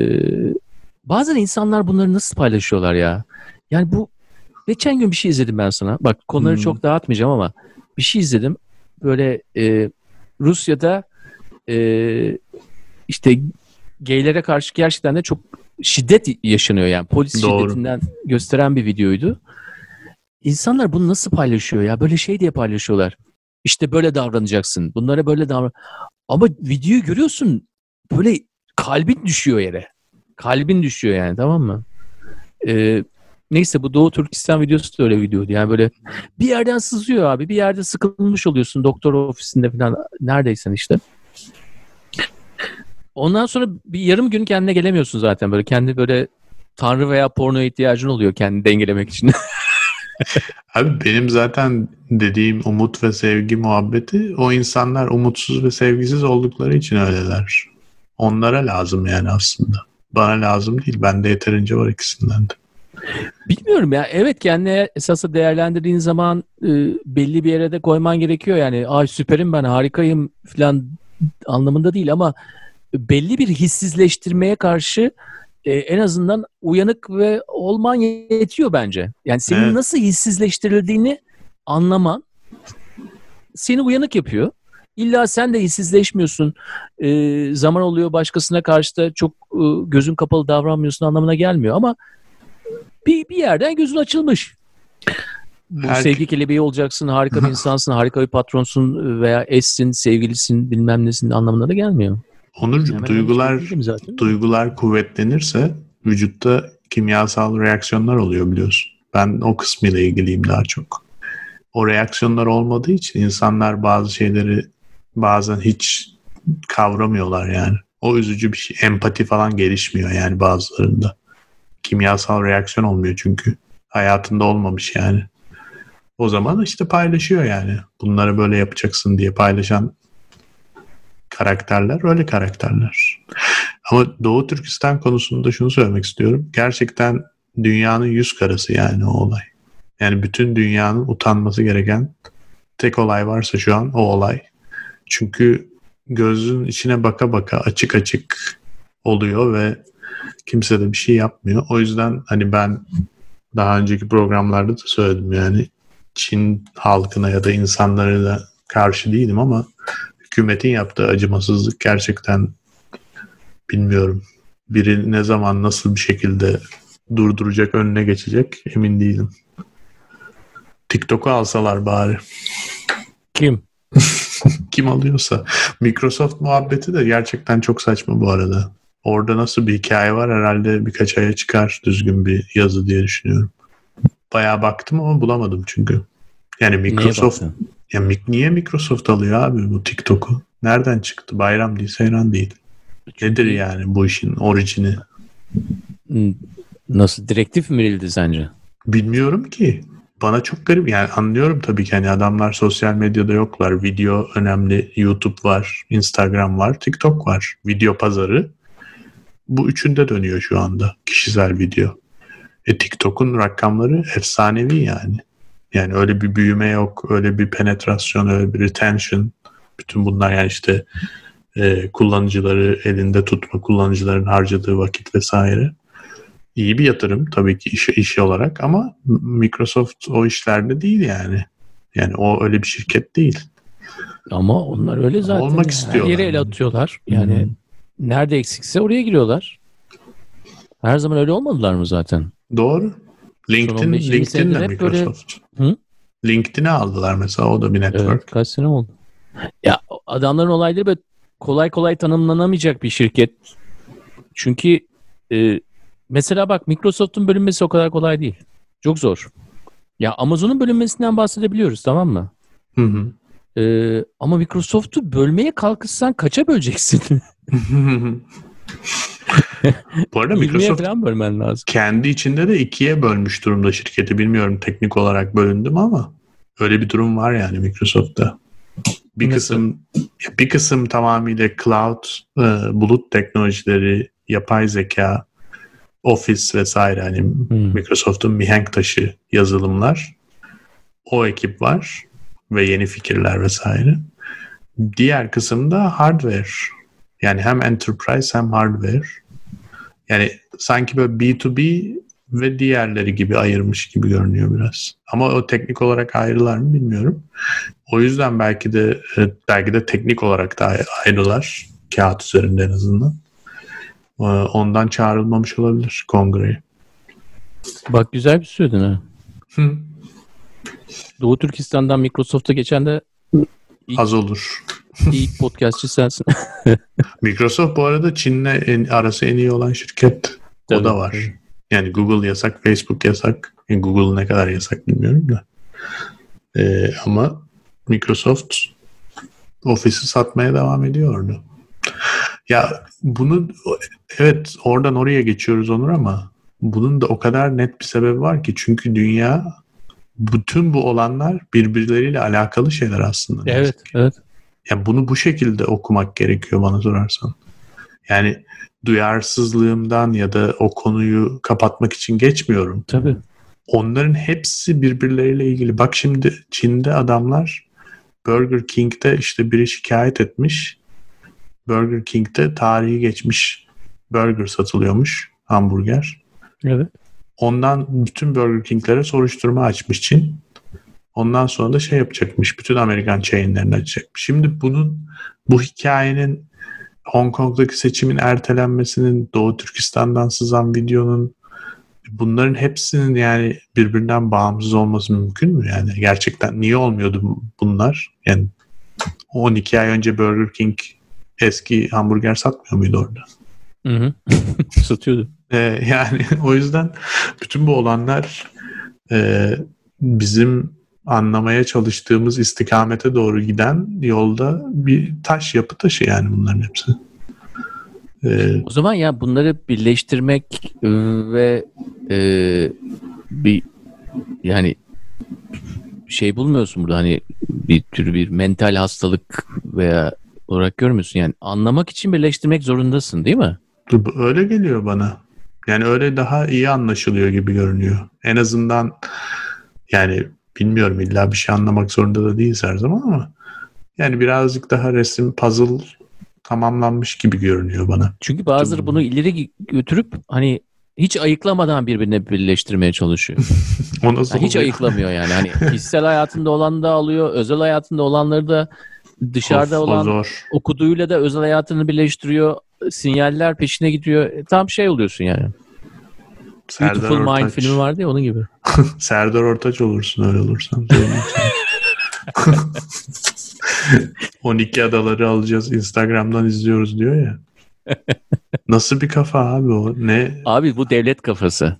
bazen insanlar bunları nasıl paylaşıyorlar ya? Yani bu geçen gün bir şey izledim ben sana. Bak konuları Hmm. çok dağıtmayacağım ama bir şey izledim. böyle e, Rusya'da e, işte geylere karşı gerçekten de çok şiddet yaşanıyor yani. Polis Doğru. şiddetinden gösteren bir videoydu. İnsanlar bunu nasıl paylaşıyor ya? Böyle şey diye paylaşıyorlar. İşte böyle davranacaksın. Bunlara böyle davran. Ama videoyu görüyorsun böyle kalbin düşüyor yere. Kalbin düşüyor yani tamam mı? Ee, neyse bu Doğu Türkistan videosu da öyle videoydu. Yani böyle bir yerden sızıyor abi. Bir yerde sıkılmış oluyorsun doktor ofisinde falan neredeysen işte. Ondan sonra bir yarım gün kendine gelemiyorsun zaten böyle kendi böyle tanrı veya pornoya ihtiyacın oluyor kendini dengelemek için. Abi benim zaten dediğim umut ve sevgi muhabbeti o insanlar umutsuz ve sevgisiz oldukları için öyleler. Onlara lazım yani aslında. Bana lazım değil. Bende yeterince var ikisinden de. Bilmiyorum ya. Evet kendine esası değerlendirdiğin zaman e, belli bir yere de koyman gerekiyor yani. Ay süperim ben harikayım falan anlamında değil ama belli bir hissizleştirmeye karşı e, en azından uyanık ve olman yetiyor bence. Yani senin Evet. nasıl hissizleştirildiğini anlaman seni uyanık yapıyor. İlla sen de hissizleşmiyorsun. E, zaman oluyor başkasına karşı da çok e, gözün kapalı davranmıyorsun anlamına gelmiyor ama bir, bir yerden gözün açılmış. Bu Her- sevgi kelebeği olacaksın, harika bir insansın, harika bir patronsun veya eşsin, sevgilisin, bilmem nesin anlamına da gelmiyor. Onurcuğum Hemen duygular şey zaten? duygular kuvvetlenirse vücutta kimyasal reaksiyonlar oluyor biliyorsun. Ben o kısmıyla ilgiliyim daha çok. O reaksiyonlar olmadığı için insanlar bazı şeyleri bazen hiç kavramıyorlar yani. O üzücü bir şey. Empati falan gelişmiyor yani bazılarında. Kimyasal reaksiyon olmuyor çünkü. Hayatında olmamış yani. O zaman işte paylaşıyor yani. Bunları böyle yapacaksın diye paylaşan karakterler öyle karakterler. Ama Doğu Türkistan konusunda şunu söylemek istiyorum. Gerçekten dünyanın yüz karası yani o olay. Yani bütün dünyanın utanması gereken tek olay varsa şu an o olay. Çünkü gözün içine baka baka açık açık oluyor ve kimse de bir şey yapmıyor. O yüzden hani ben daha önceki programlarda da söyledim yani Çin halkına ya da insanlara karşı değilim ama hükümetin yaptığı acımasızlık gerçekten bilmiyorum. Biri ne zaman nasıl bir şekilde durduracak, önüne geçecek emin değilim. TikTok'u alsalar bari. Kim? Kim alıyorsa. Microsoft muhabbeti de gerçekten çok saçma bu arada. Orada nasıl bir hikaye var herhalde birkaç aya çıkar düzgün bir yazı diye düşünüyorum. Bayağı baktım ama bulamadım çünkü. Yani Microsoft baktın? ya niye Microsoft alıyor abi bu TikTok'u? Nereden çıktı? Bayram değil, seyran değil. Nedir yani bu işin orijini? Hmm, Nasıl? Direktif mi verildi sence? Bilmiyorum ki. Bana çok garip. Yani anlıyorum tabii ki hani adamlar sosyal medyada yoklar. Video önemli. YouTube var, Instagram var, TikTok var. Video pazarı. Bu üçünde dönüyor şu anda. Kişisel video. E TikTok'un rakamları efsanevi yani. Yani öyle bir büyüme yok, öyle bir penetrasyon, öyle bir retention. Bütün bunlar yani işte e, kullanıcıları elinde tutma, kullanıcıların harcadığı vakit vesaire. İyi bir yatırım tabii ki iş, iş olarak ama Microsoft o işlerde değil yani. Yani o öyle bir şirket değil. Ama onlar öyle zaten. Olmak ya. istiyorlar. Her yere el atıyorlar. Yani Hmm. nerede eksikse oraya giriyorlar. Her zaman öyle olmadılar mı zaten? Doğru. LinkedIn, 15-20 LinkedIn de böyle- Microsoft. Hı? LinkedIn'i aldılar mesela o da bir network. Evet, kaç sene oldu? Ya adamların olayları böyle kolay kolay tanımlanamayacak bir şirket. Çünkü e, mesela bak Microsoft'un bölünmesi o kadar kolay değil. Çok zor. Ya Amazon'un bölünmesinden bahsedebiliyoruz tamam mı? Hı hı. E, ama Microsoft'u bölmeye kalkışsan kaça böleceksin? Bu arada 20'ye Microsoft falan bölmen lazım. kendi içinde de ikiye bölmüş durumda şirketi. Bilmiyorum teknik olarak bölündüm ama öyle bir durum var yani Microsoft'ta. Bir Nasıl? kısım bir kısım tamamıyla cloud, e, bulut teknolojileri, yapay zeka, Office vesaire hani Hmm. Microsoft'un mihenk taşı yazılımlar. O ekip var ve yeni fikirler vesaire. Diğer kısımda hardware. Yani hem enterprise hem hardware. Yani sanki böyle B2B ve diğerleri gibi ayırmış gibi görünüyor biraz. Ama o teknik olarak ayrılar mı bilmiyorum. O yüzden belki de e, belki de teknik olarak da ayrılar kağıt üzerinde en azından. E, ondan çağrılmamış olabilir kongreye. Bak güzel bir söyledin ha. Hı. Doğu Türkistan'dan Microsoft'a geçen de İlk, Az olur. İlk podcastçı sensin. Microsoft bu arada Çin'le en, arası en iyi olan şirket. Tabii. O da var. Yani Google yasak, Facebook yasak. Yani Google ne kadar yasak bilmiyorum da. Ee, ama Microsoft ofisi satmaya devam ediyor orada. Ya bunu evet oradan oraya geçiyoruz Onur ama bunun da o kadar net bir sebebi var ki çünkü dünya bütün bu olanlar birbirleriyle alakalı şeyler aslında. Evet, evet. Yani bunu bu şekilde okumak gerekiyor bana sorarsan. Yani duyarsızlığımdan ya da o konuyu kapatmak için geçmiyorum. Tabii. Onların hepsi birbirleriyle ilgili. Bak şimdi Çin'de adamlar Burger King'de işte biri şikayet etmiş. Burger King'de tarihi geçmiş burger satılıyormuş, hamburger. Evet. Ondan bütün Burger King'lere soruşturma açmış Çin. Ondan sonra da şey yapacakmış. Bütün Amerikan chainlerini açacakmış. Şimdi bunun bu hikayenin Hong Kong'daki seçimin ertelenmesinin Doğu Türkistan'dan sızan videonun bunların hepsinin yani birbirinden bağımsız olması mümkün mü? Yani gerçekten niye olmuyordu bunlar? Yani 12 ay önce Burger King eski hamburger satmıyor muydu orada? Hı hı. Satıyordu. Ee, yani o yüzden bütün bu olanlar e, bizim anlamaya çalıştığımız istikamete doğru giden yolda bir taş yapı taşı yani bunların hepsi. Ee, o zaman ya bunları birleştirmek e, ve e, bir yani şey bulmuyorsun burada hani bir tür bir mental hastalık veya olarak görmüyorsun yani anlamak için birleştirmek zorundasın değil mi? Öyle geliyor bana. Yani öyle daha iyi anlaşılıyor gibi görünüyor. En azından yani bilmiyorum illa bir şey anlamak zorunda da değiliz her zaman ama yani birazcık daha resim puzzle tamamlanmış gibi görünüyor bana. Çünkü bazıları bunu ileri götürüp hani hiç ayıklamadan birbirine birleştirmeye çalışıyor. o nasıl yani hiç ayıklamıyor yani. Hani kişisel hayatında olan da alıyor, özel hayatında olanları da dışarıda of, olan zor. okuduğuyla da özel hayatını birleştiriyor. Sinyaller peşine gidiyor. E, tam şey oluyorsun yani. Serdar Beautiful Ortaç. Mind filmi vardı ya onun gibi. Serdar Ortaç olursun öyle olursan. 12 adaları alacağız Instagram'dan izliyoruz diyor ya. Nasıl bir kafa abi o? Ne? Abi bu devlet kafası.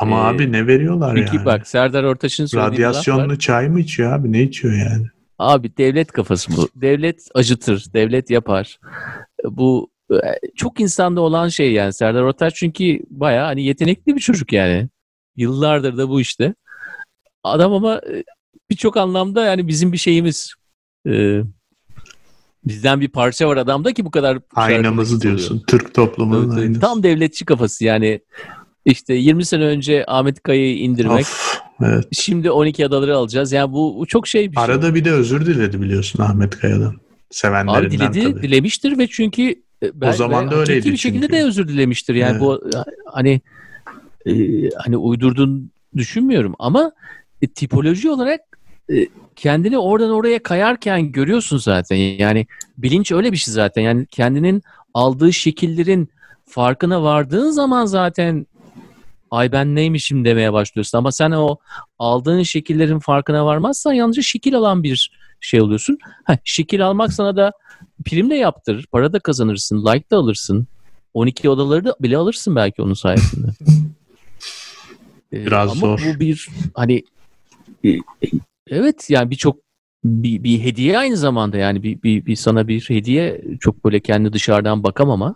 Ama ee, abi ne veriyorlar çünkü yani? bak Serdar Ortaç'ın söylediği Radyasyonlu çay mı içiyor abi? Ne içiyor yani? Abi devlet kafası bu. Devlet acıtır, devlet yapar. Bu çok insanda olan şey yani Serdar Ortaç çünkü baya hani yetenekli bir çocuk yani. Yıllardır da bu işte. Adam ama e, birçok anlamda yani bizim bir şeyimiz. Ee, bizden bir parça var adamda ki bu kadar aynamızı diyorsun. Oluyor. Türk toplumunun evet, aynası. Tam devletçi kafası yani. İşte 20 sene önce Ahmet Kaya'yı indirmek. Of, evet. Şimdi 12 adaları alacağız. Yani bu, bu çok şey bir Arada şey. Arada bir de özür diledi biliyorsun Ahmet Kaya'dan. Sevenlerinden Abi diledi, tabii. dilemiştir ve çünkü e, o zaman da öyleydi. bir şekilde de özür dilemiştir. Yani evet. bu hani e, hani uydurduğunu düşünmüyorum ama e, tipoloji olarak e, kendini oradan oraya kayarken görüyorsun zaten. Yani bilinç öyle bir şey zaten. Yani kendinin aldığı şekillerin farkına vardığın zaman zaten ay ben neymişim demeye başlıyorsun. Ama sen o aldığın şekillerin farkına varmazsan yalnızca şekil alan bir şey oluyorsun. Ha, şekil almak sana da prim de yaptırır. Para da kazanırsın. Like da alırsın. 12 odaları da bile alırsın belki onun sayesinde. Ee, Biraz ama zor. bu bir hani e, evet yani birçok bir, bir hediye aynı zamanda yani bir, bir, bir sana bir hediye çok böyle kendi dışarıdan bakamama.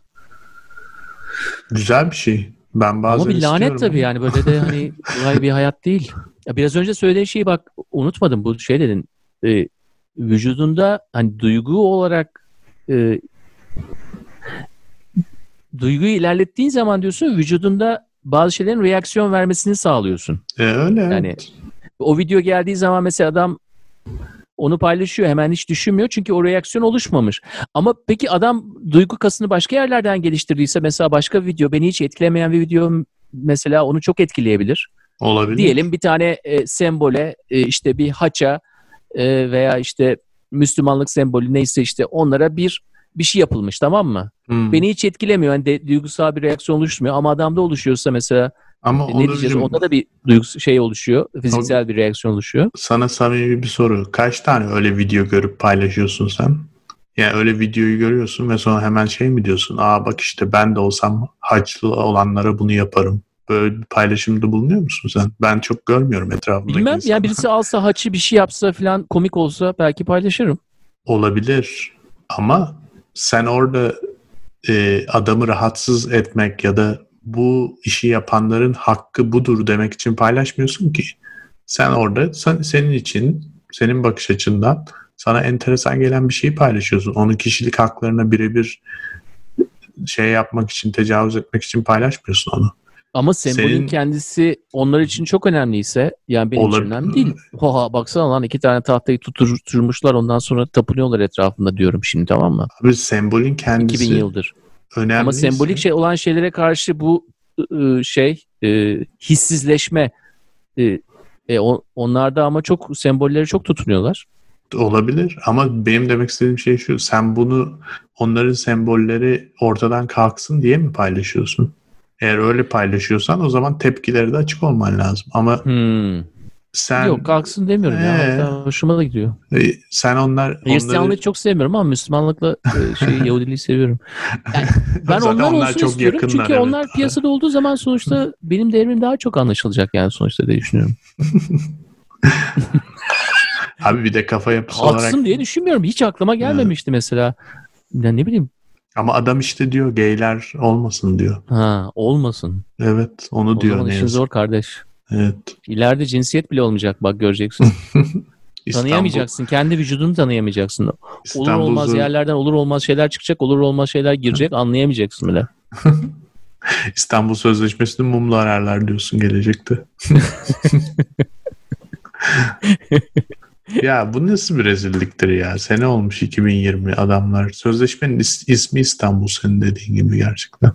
Güzel bir şey. Ben bazen Ama bir lanet tabii yani böyle de hani kolay bir hayat değil. Ya biraz önce söylediğin şeyi bak unutmadım bu şey dedin. E, vücudunda hani duygu olarak e, duyguyu ilerlettiğin zaman diyorsun vücudunda bazı şeylerin reaksiyon vermesini sağlıyorsun. E, öyle. Yani o video geldiği zaman mesela adam onu paylaşıyor hemen hiç düşünmüyor çünkü o reaksiyon oluşmamış. Ama peki adam duygu kasını başka yerlerden geliştirdiyse mesela başka video beni hiç etkilemeyen bir video mesela onu çok etkileyebilir. Olabilir. Diyelim bir tane e, sembole e, işte bir haça e, veya işte Müslümanlık sembolü neyse işte onlara bir bir şey yapılmış tamam mı? Hmm. Beni hiç etkilemiyor. Yani de, duygusal bir reaksiyon oluşmuyor ama adamda oluşuyorsa mesela Ama e, ne diyeceğiz? Onurcuğum, Onda da bir duygus şey oluşuyor. Fiziksel bir reaksiyon oluşuyor. sana samimi bir soru. Kaç tane öyle video görüp paylaşıyorsun sen? Yani öyle videoyu görüyorsun ve sonra hemen şey mi diyorsun? Aa bak işte ben de olsam haçlı olanlara bunu yaparım. Böyle bir paylaşımda bulunuyor musun sen? Ben çok görmüyorum etrafımdaki Bilmem insanlar. yani birisi alsa haçı bir şey yapsa falan komik olsa belki paylaşırım. Olabilir ama sen orada e, adamı rahatsız etmek ya da bu işi yapanların hakkı budur demek için paylaşmıyorsun ki. Sen orada sen, senin için, senin bakış açından sana enteresan gelen bir şeyi paylaşıyorsun. Onun kişilik haklarına birebir şey yapmak için, tecavüz etmek için paylaşmıyorsun onu. Ama sembolün Senin- kendisi onlar için çok önemliyse yani benim için Olabilir. önemli değil. Oha baksana lan iki tane tahtayı tutturmuşlar ondan sonra tapınıyorlar etrafında diyorum şimdi tamam mı? Abi sembolün kendisi 2000 yıldır. önemli. Ama sembolik şey olan şeylere karşı bu şey e, hissizleşme e, e, o- onlarda ama çok sembolleri çok tutunuyorlar. Olabilir ama benim demek istediğim şey şu. Sen bunu onların sembolleri ortadan kalksın diye mi paylaşıyorsun? Eğer öyle paylaşıyorsan o zaman tepkileri de açık olman lazım. Ama Hmm. sen Yok kalksın demiyorum ya. Ee? Hatta hoşuma da gidiyor. e, sen onlar Hristiyanlığı onları çok sevmiyorum ama Müslümanlıkla e, şey Yahudiliği seviyorum. Yani ben onlar, onlar olsun çok istiyorum. yakınlar, Çünkü evet. onlar piyasada olduğu zaman sonuçta benim değerim daha çok anlaşılacak yani sonuçta diye düşünüyorum. abi bir de kafa yapısı olarak Kalksın diye düşünmüyorum. Hiç aklıma gelmemişti mesela. Ya ne bileyim. Ama adam işte diyor geyler olmasın diyor. Ha olmasın. Evet onu O diyor zaman işin yazık. zor kardeş. Evet. İleride cinsiyet bile olmayacak bak göreceksin. İstanbul, Tanıyamayacaksın. Kendi vücudunu tanıyamayacaksın. Olur İstanbul olmaz yerlerden olur olmaz şeyler çıkacak. Olur olmaz şeyler girecek. Anlayamayacaksın bile. İstanbul Sözleşmesi'ni mumla ararlar diyorsun gelecekte. ya bu nasıl bir rezilliktir ya? Sene olmuş 2020 adamlar. Sözleşmenin is- ismi İstanbul senin dediğin gibi gerçekten.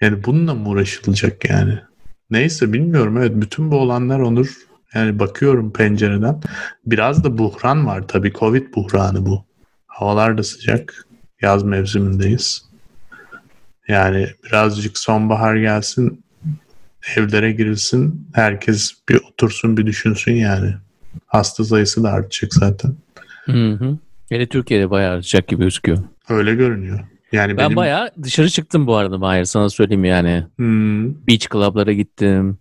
Yani bununla mı uğraşılacak yani? Neyse bilmiyorum. Evet bütün bu olanlar Onur. Yani bakıyorum pencereden. Biraz da buhran var tabii. Covid buhranı bu. Havalar da sıcak. Yaz mevsimindeyiz. Yani birazcık sonbahar gelsin, evlere girilsin, herkes bir otursun bir düşünsün yani. Hasta sayısı da artacak zaten. Hı hı. Hele Türkiye'de bayağı artacak gibi gözüküyor. Öyle görünüyor. Yani Ben benim bayağı dışarı çıktım bu arada Mahir sana söyleyeyim yani. Hmm, Beach club'lara gittim.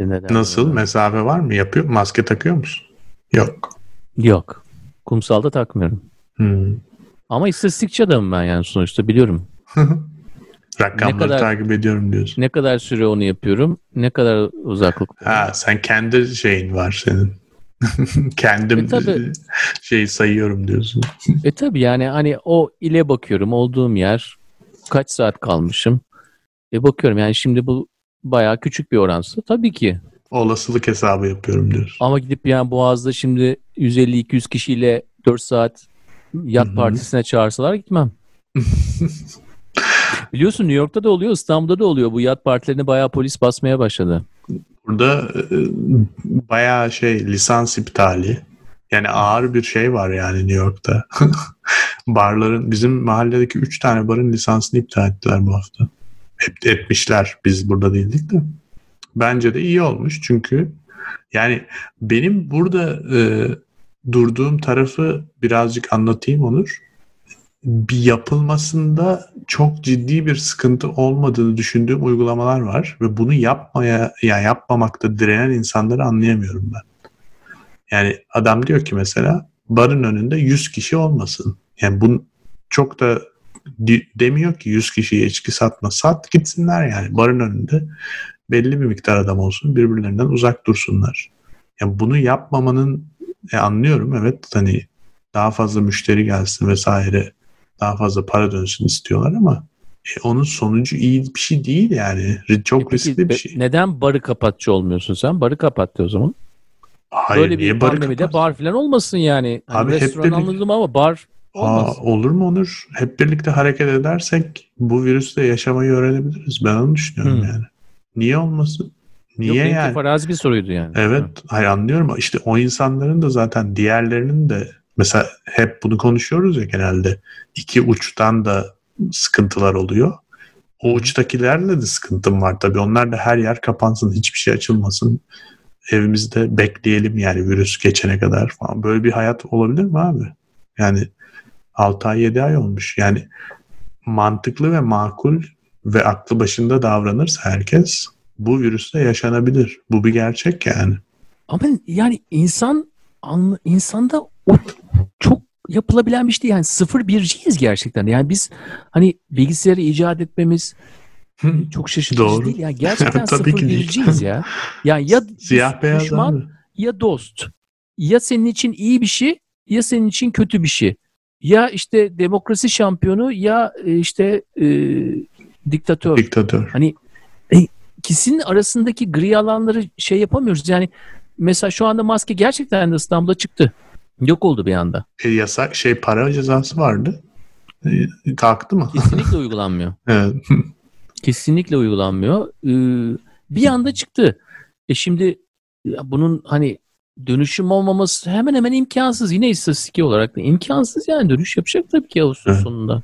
Neden? nasıl mesafe var mı? Yapıyor maske takıyor musun? Yok. Yok. Kumsalda takmıyorum. Hmm. Ama istatistikçi adamım ben yani sonuçta biliyorum. Rakamları kadar- takip ediyorum diyorsun. Ne kadar süre onu yapıyorum, ne kadar uzaklık. Ha sen kendi şeyin var senin. Kendim E, tabii. şey sayıyorum diyorsun. E tabi yani hani o ile bakıyorum olduğum yer kaç saat kalmışım. E bakıyorum yani şimdi bu bayağı küçük bir oransı. Tabii ki. Olasılık hesabı yapıyorum diyorsun. Ama gidip yani Boğaz'da şimdi 150-200 kişiyle 4 saat yat Hı hı. partisine çağırsalar gitmem. Biliyorsun New York'ta da oluyor, İstanbul'da da oluyor. Bu yat partilerini bayağı polis basmaya başladı. Burada e, bayağı şey lisans iptali. Yani ağır bir şey var yani New York'ta. Barların bizim mahalledeki 3 tane barın lisansını iptal ettiler bu hafta. Hep etmişler. Biz burada değildik de. Bence de iyi olmuş çünkü yani benim burada e, durduğum tarafı birazcık anlatayım Onur. Bir yapılmasında çok ciddi bir sıkıntı olmadığını düşündüğüm uygulamalar var ve bunu yapmaya ya yapmamakta direnen insanları anlayamıyorum ben. Yani adam diyor ki mesela barın önünde 100 kişi olmasın. Yani bunu çok da demiyor ki 100 kişiye içki satma. Sat gitsinler yani barın önünde belli bir miktar adam olsun birbirlerinden uzak dursunlar. Yani bunu yapmamanın e, anlıyorum evet hani daha fazla müşteri gelsin vesaire daha fazla para dönsün istiyorlar ama e, onun sonucu iyi bir şey değil yani. Çok E peki, riskli bir be- şey. Neden barı kapatçı olmuyorsun sen? Barı kapattı o zaman. Hayır Böyle niye bir barı pandemide bar falan olmasın yani. Hani Abi hep restoran birlikte- anladım ama bar Aa, olmaz. olur mu Onur? Hep birlikte hareket edersek bu virüsle yaşamayı öğrenebiliriz. Ben onu düşünüyorum Hmm. yani. Niye olmasın? Niye Yok, yani? farazi bir soruydu yani. Evet, hayır anlıyorum. İşte o insanların da zaten diğerlerinin de mesela hep bunu konuşuyoruz ya genelde. iki uçtan da sıkıntılar oluyor. O uçtakilerle de sıkıntım var tabii. Onlar da her yer kapansın, hiçbir şey açılmasın. Evimizde bekleyelim yani virüs geçene kadar falan. Böyle bir hayat olabilir mi abi? Yani 6 ay 7 ay olmuş. Yani mantıklı ve makul ve aklı başında davranırsa herkes bu virüsle yaşanabilir. Bu bir gerçek yani. Ama yani insan anla- insanda o yapılabilen bir şey değil. Yani sıfır birciyiz gerçekten. Yani biz hani bilgisayarı icat etmemiz çok şaşırtıcı Doğru. değil. Yani gerçekten Tabii sıfır birciyiz ya. Yani ya Siyah beyaz düşman abi. ya dost. Ya senin için iyi bir şey ya senin için kötü bir şey. Ya işte demokrasi şampiyonu ya e, işte e, diktatör. Diktatör. Hani e, ikisinin arasındaki gri alanları şey yapamıyoruz. Yani mesela şu anda maske gerçekten de İstanbul'da çıktı. Yok oldu bir anda. E, yasak şey para cezası vardı. E, kalktı mı? Kesinlikle uygulanmıyor. evet. Kesinlikle uygulanmıyor. Ee, bir anda çıktı. E şimdi bunun hani dönüşüm olmaması hemen hemen imkansız. Yine istatistik olarak da imkansız yani dönüş yapacak tabii ki Ağustos Evet. sonunda.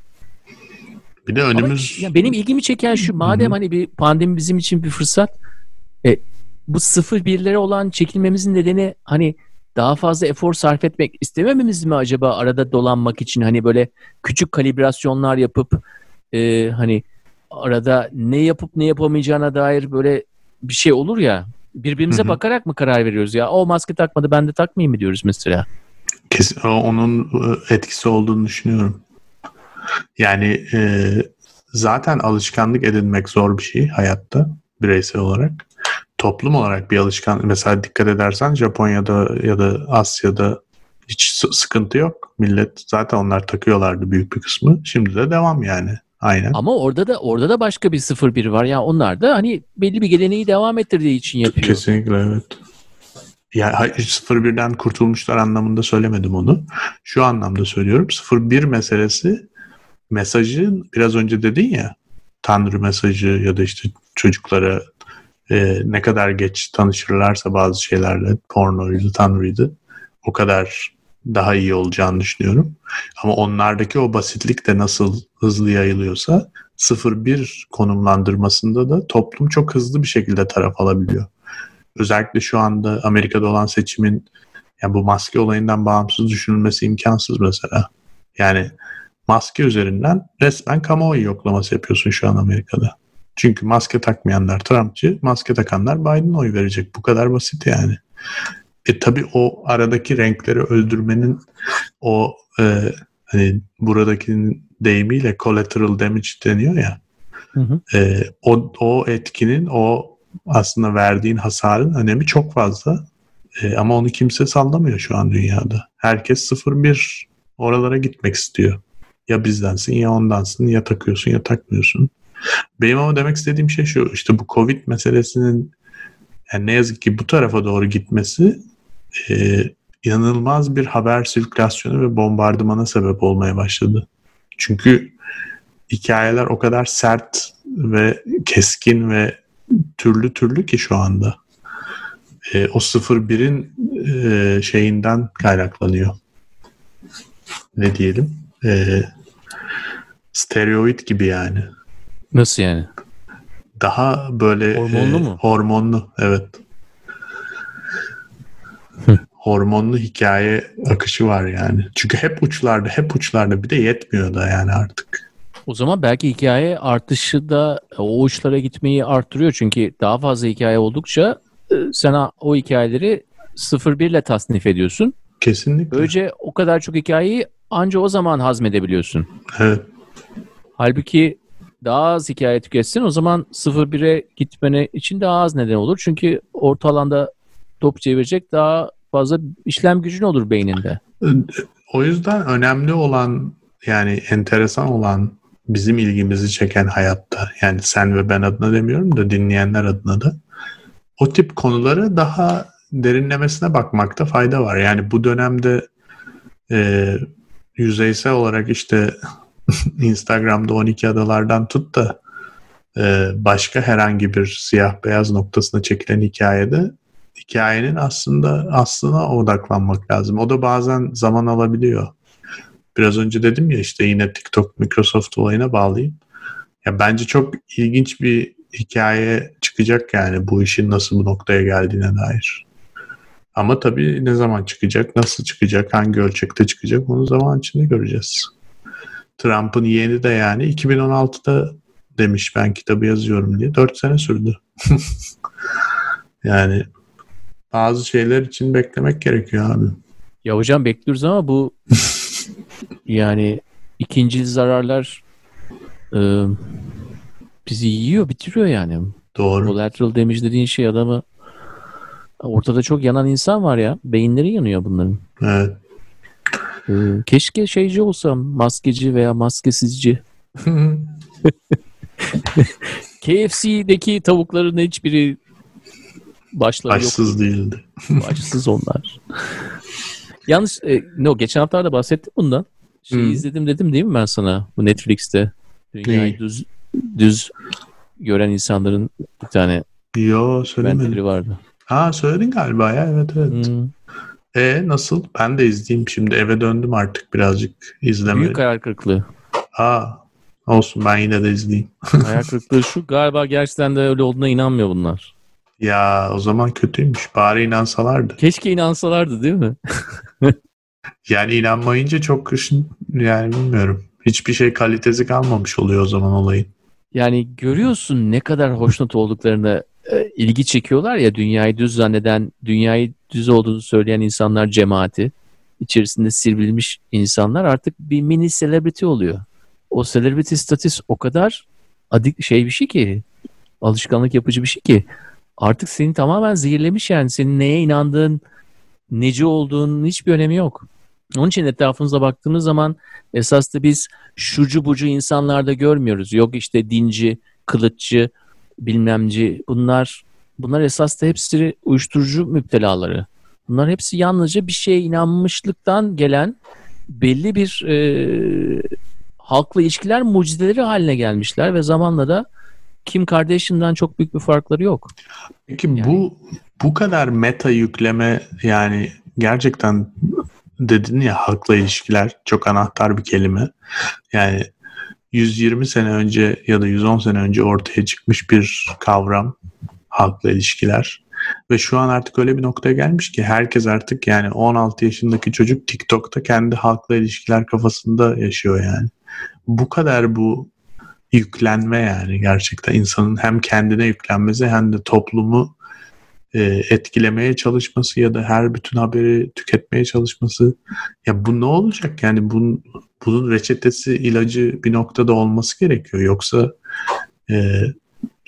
Bir de Ama önümüz ya benim ilgimi çeken şu madem Hı hı. hani bir pandemi bizim için bir fırsat e, bu sıfır birlere olan çekilmemizin nedeni hani daha fazla efor sarf etmek istemememiz mi acaba arada dolanmak için hani böyle küçük kalibrasyonlar yapıp e, hani arada ne yapıp ne yapamayacağına dair böyle bir şey olur ya birbirimize Hı hı. bakarak mı karar veriyoruz ya o maske takmadı ben de takmayayım mı diyoruz mesela. kesin, onun e, etkisi olduğunu düşünüyorum. Yani e, zaten alışkanlık edinmek zor bir şey hayatta bireysel olarak. Toplum olarak bir alışkanlık. Mesela dikkat edersen Japonya'da ya da Asya'da hiç sı- sıkıntı yok. Millet zaten onlar takıyorlardı büyük bir kısmı. Şimdi de devam yani. Aynen. Ama orada da orada da başka bir sıfır bir var ya onlar da hani belli bir geleneği devam ettirdiği için yapıyor. Kesinlikle evet. Ya hayır, 01'den kurtulmuşlar anlamında söylemedim onu. Şu anlamda söylüyorum. 01 meselesi mesajın biraz önce dedin ya Tanrı mesajı ya da işte çocuklara e, ne kadar geç tanışırlarsa bazı şeylerle pornoydu, Tanrı'ydı o kadar daha iyi olacağını düşünüyorum. Ama onlardaki o basitlik de nasıl hızlı yayılıyorsa 01 konumlandırmasında da toplum çok hızlı bir şekilde taraf alabiliyor. Özellikle şu anda Amerika'da olan seçimin yani bu maske olayından bağımsız düşünülmesi imkansız mesela. Yani maske üzerinden resmen kamuoyu yoklaması yapıyorsun şu an Amerika'da. Çünkü maske takmayanlar Trumpçı, maske takanlar Biden oy verecek. Bu kadar basit yani. E tabi o aradaki renkleri öldürmenin o e, hani buradaki deyimiyle collateral damage deniyor ya. Hı hı. E, o, o etkinin o aslında verdiğin hasarın önemi çok fazla. E, ama onu kimse sallamıyor şu an dünyada. Herkes 0-1 oralara gitmek istiyor. Ya bizdensin ya ondansın ya takıyorsun ya takmıyorsun. Benim ama demek istediğim şey şu işte bu Covid meselesinin yani ne yazık ki bu tarafa doğru gitmesi e, inanılmaz bir haber sirkülasyonu ve bombardımana sebep olmaya başladı. Çünkü hikayeler o kadar sert ve keskin ve türlü türlü ki şu anda. E, o 01'in e, şeyinden kaynaklanıyor. Ne diyelim? E, stereoid gibi yani. Nasıl yani? Daha böyle Hormonlu e, mu? Hormonlu, evet. hormonlu hikaye akışı var yani. Çünkü hep uçlarda, hep uçlarda. Bir de yetmiyor da yani artık. O zaman belki hikaye artışı da o uçlara gitmeyi arttırıyor. Çünkü daha fazla hikaye oldukça e, sen o- o hikayeleri 0-1 ile tasnif ediyorsun. Kesinlikle. Böylece o kadar çok hikayeyi anca o zaman hazmedebiliyorsun. Evet. Halbuki daha az hikaye tüketsin o zaman 0-1'e gitmene için daha az neden olur. Çünkü orta alanda top çevirecek daha fazla işlem gücün olur beyninde. O yüzden önemli olan yani enteresan olan bizim ilgimizi çeken hayatta yani sen ve ben adına demiyorum da dinleyenler adına da o tip konuları daha derinlemesine bakmakta fayda var. Yani bu dönemde e, yüzeysel olarak işte Instagram'da 12 adalardan tut da e, başka herhangi bir siyah beyaz noktasına çekilen hikayede hikayenin aslında aslına odaklanmak lazım. O da bazen zaman alabiliyor. Biraz önce dedim ya işte yine TikTok Microsoft olayına bağlayayım. Ya bence çok ilginç bir hikaye çıkacak yani bu işin nasıl bu noktaya geldiğine dair. Ama tabii ne zaman çıkacak, nasıl çıkacak, hangi ölçekte çıkacak onu zaman içinde göreceğiz. Trump'ın yeğeni de yani 2016'da demiş ben kitabı yazıyorum diye. 4 sene sürdü. yani bazı şeyler için beklemek gerekiyor abi. Ya hocam bekliyoruz ama bu yani ikinci zararlar e, bizi yiyor, bitiriyor yani. Doğru. Collateral damage dediğin şey adamı ortada çok yanan insan var ya. Beyinleri yanıyor bunların. Evet. Keşke şeyci olsam. Maskeci veya maskesizci. KFC'deki tavukların hiçbiri başları yok. Başsız değildi. Başsız onlar. Yalnız e, no geçen haftalarda bahsettim bundan. Şeyi Hmm. izledim dedim değil mi ben sana bu Netflix'te? Dünyayı Neyi? düz düz gören insanların bir tane Yo söylemedim. vardı. Ha söyledin galiba ya evet evet. Hmm. E nasıl? Ben de izleyeyim şimdi eve döndüm artık birazcık izleme. Büyük hayal kırıklığı. Ha olsun ben yine de izleyeyim. Hayal kırıklığı şu galiba gerçekten de öyle olduğuna inanmıyor bunlar. Ya o zaman kötüymüş. Bari inansalardı. Keşke inansalardı değil mi? Yani inanmayınca çok kışın yani bilmiyorum. Hiçbir şey kalitesi kalmamış oluyor o zaman olayın. Yani görüyorsun ne kadar hoşnut olduklarını ilgi çekiyorlar ya dünyayı düz zanneden, dünyayı düz olduğunu söyleyen insanlar cemaati. içerisinde sivrilmiş insanlar artık bir mini celebrity oluyor. O celebrity statüs o kadar adik şey bir şey ki alışkanlık yapıcı bir şey ki artık seni tamamen zehirlemiş yani senin neye inandığın neci olduğunun hiçbir önemi yok. Onun için etrafımıza baktığımız zaman esas da biz şucu bucu insanlarda görmüyoruz. Yok işte dinci, kılıççı, bilmemci bunlar bunlar esas da hepsi uyuşturucu müptelaları. Bunlar hepsi yalnızca bir şeye inanmışlıktan gelen belli bir e, halkla ilişkiler mucizeleri haline gelmişler ve zamanla da Kim Kardashian'dan çok büyük bir farkları yok. Peki Yani- bu bu kadar meta yükleme yani gerçekten dedin ya halkla ilişkiler çok anahtar bir kelime. Yani 120 sene önce ya da 110 sene önce ortaya çıkmış bir kavram halkla ilişkiler. Ve şu an artık öyle bir noktaya gelmiş ki herkes artık yani 16 yaşındaki çocuk TikTok'ta kendi halkla ilişkiler kafasında yaşıyor yani. Bu kadar bu yüklenme yani gerçekten insanın hem kendine yüklenmesi hem de toplumu e, etkilemeye çalışması ya da her bütün haberi tüketmeye çalışması ya bu ne olacak yani bunun, bunun reçetesi ilacı bir noktada olması gerekiyor yoksa e,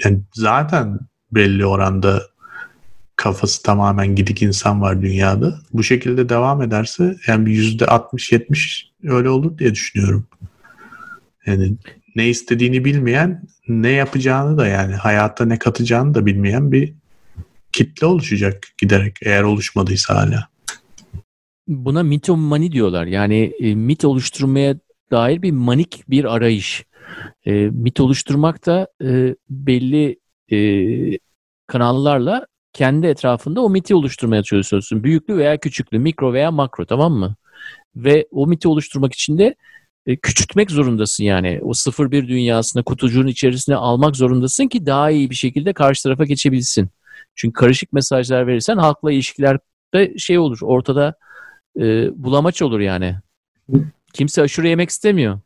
yani zaten belli oranda kafası tamamen gidik insan var dünyada. Bu şekilde devam ederse yani bir yüzde 60-70 öyle olur diye düşünüyorum. Yani ne istediğini bilmeyen, ne yapacağını da yani hayata ne katacağını da bilmeyen bir kitle oluşacak giderek eğer oluşmadıysa hala. Buna mitomani diyorlar. Yani e, mit oluşturmaya dair bir manik bir arayış. E, mit oluşturmak da e, belli e, kanallarla kendi etrafında o miti oluşturmaya çalışıyorsun. Büyüklü veya küçüklü, mikro veya makro tamam mı? Ve o miti oluşturmak için de e, küçültmek zorundasın yani. O 0-1 dünyasına, kutucuğun içerisine almak zorundasın ki daha iyi bir şekilde karşı tarafa geçebilsin. Çünkü karışık mesajlar verirsen halkla ilişkilerde şey olur, ortada e, bulamaç olur yani. Kimse aşure yemek istemiyor.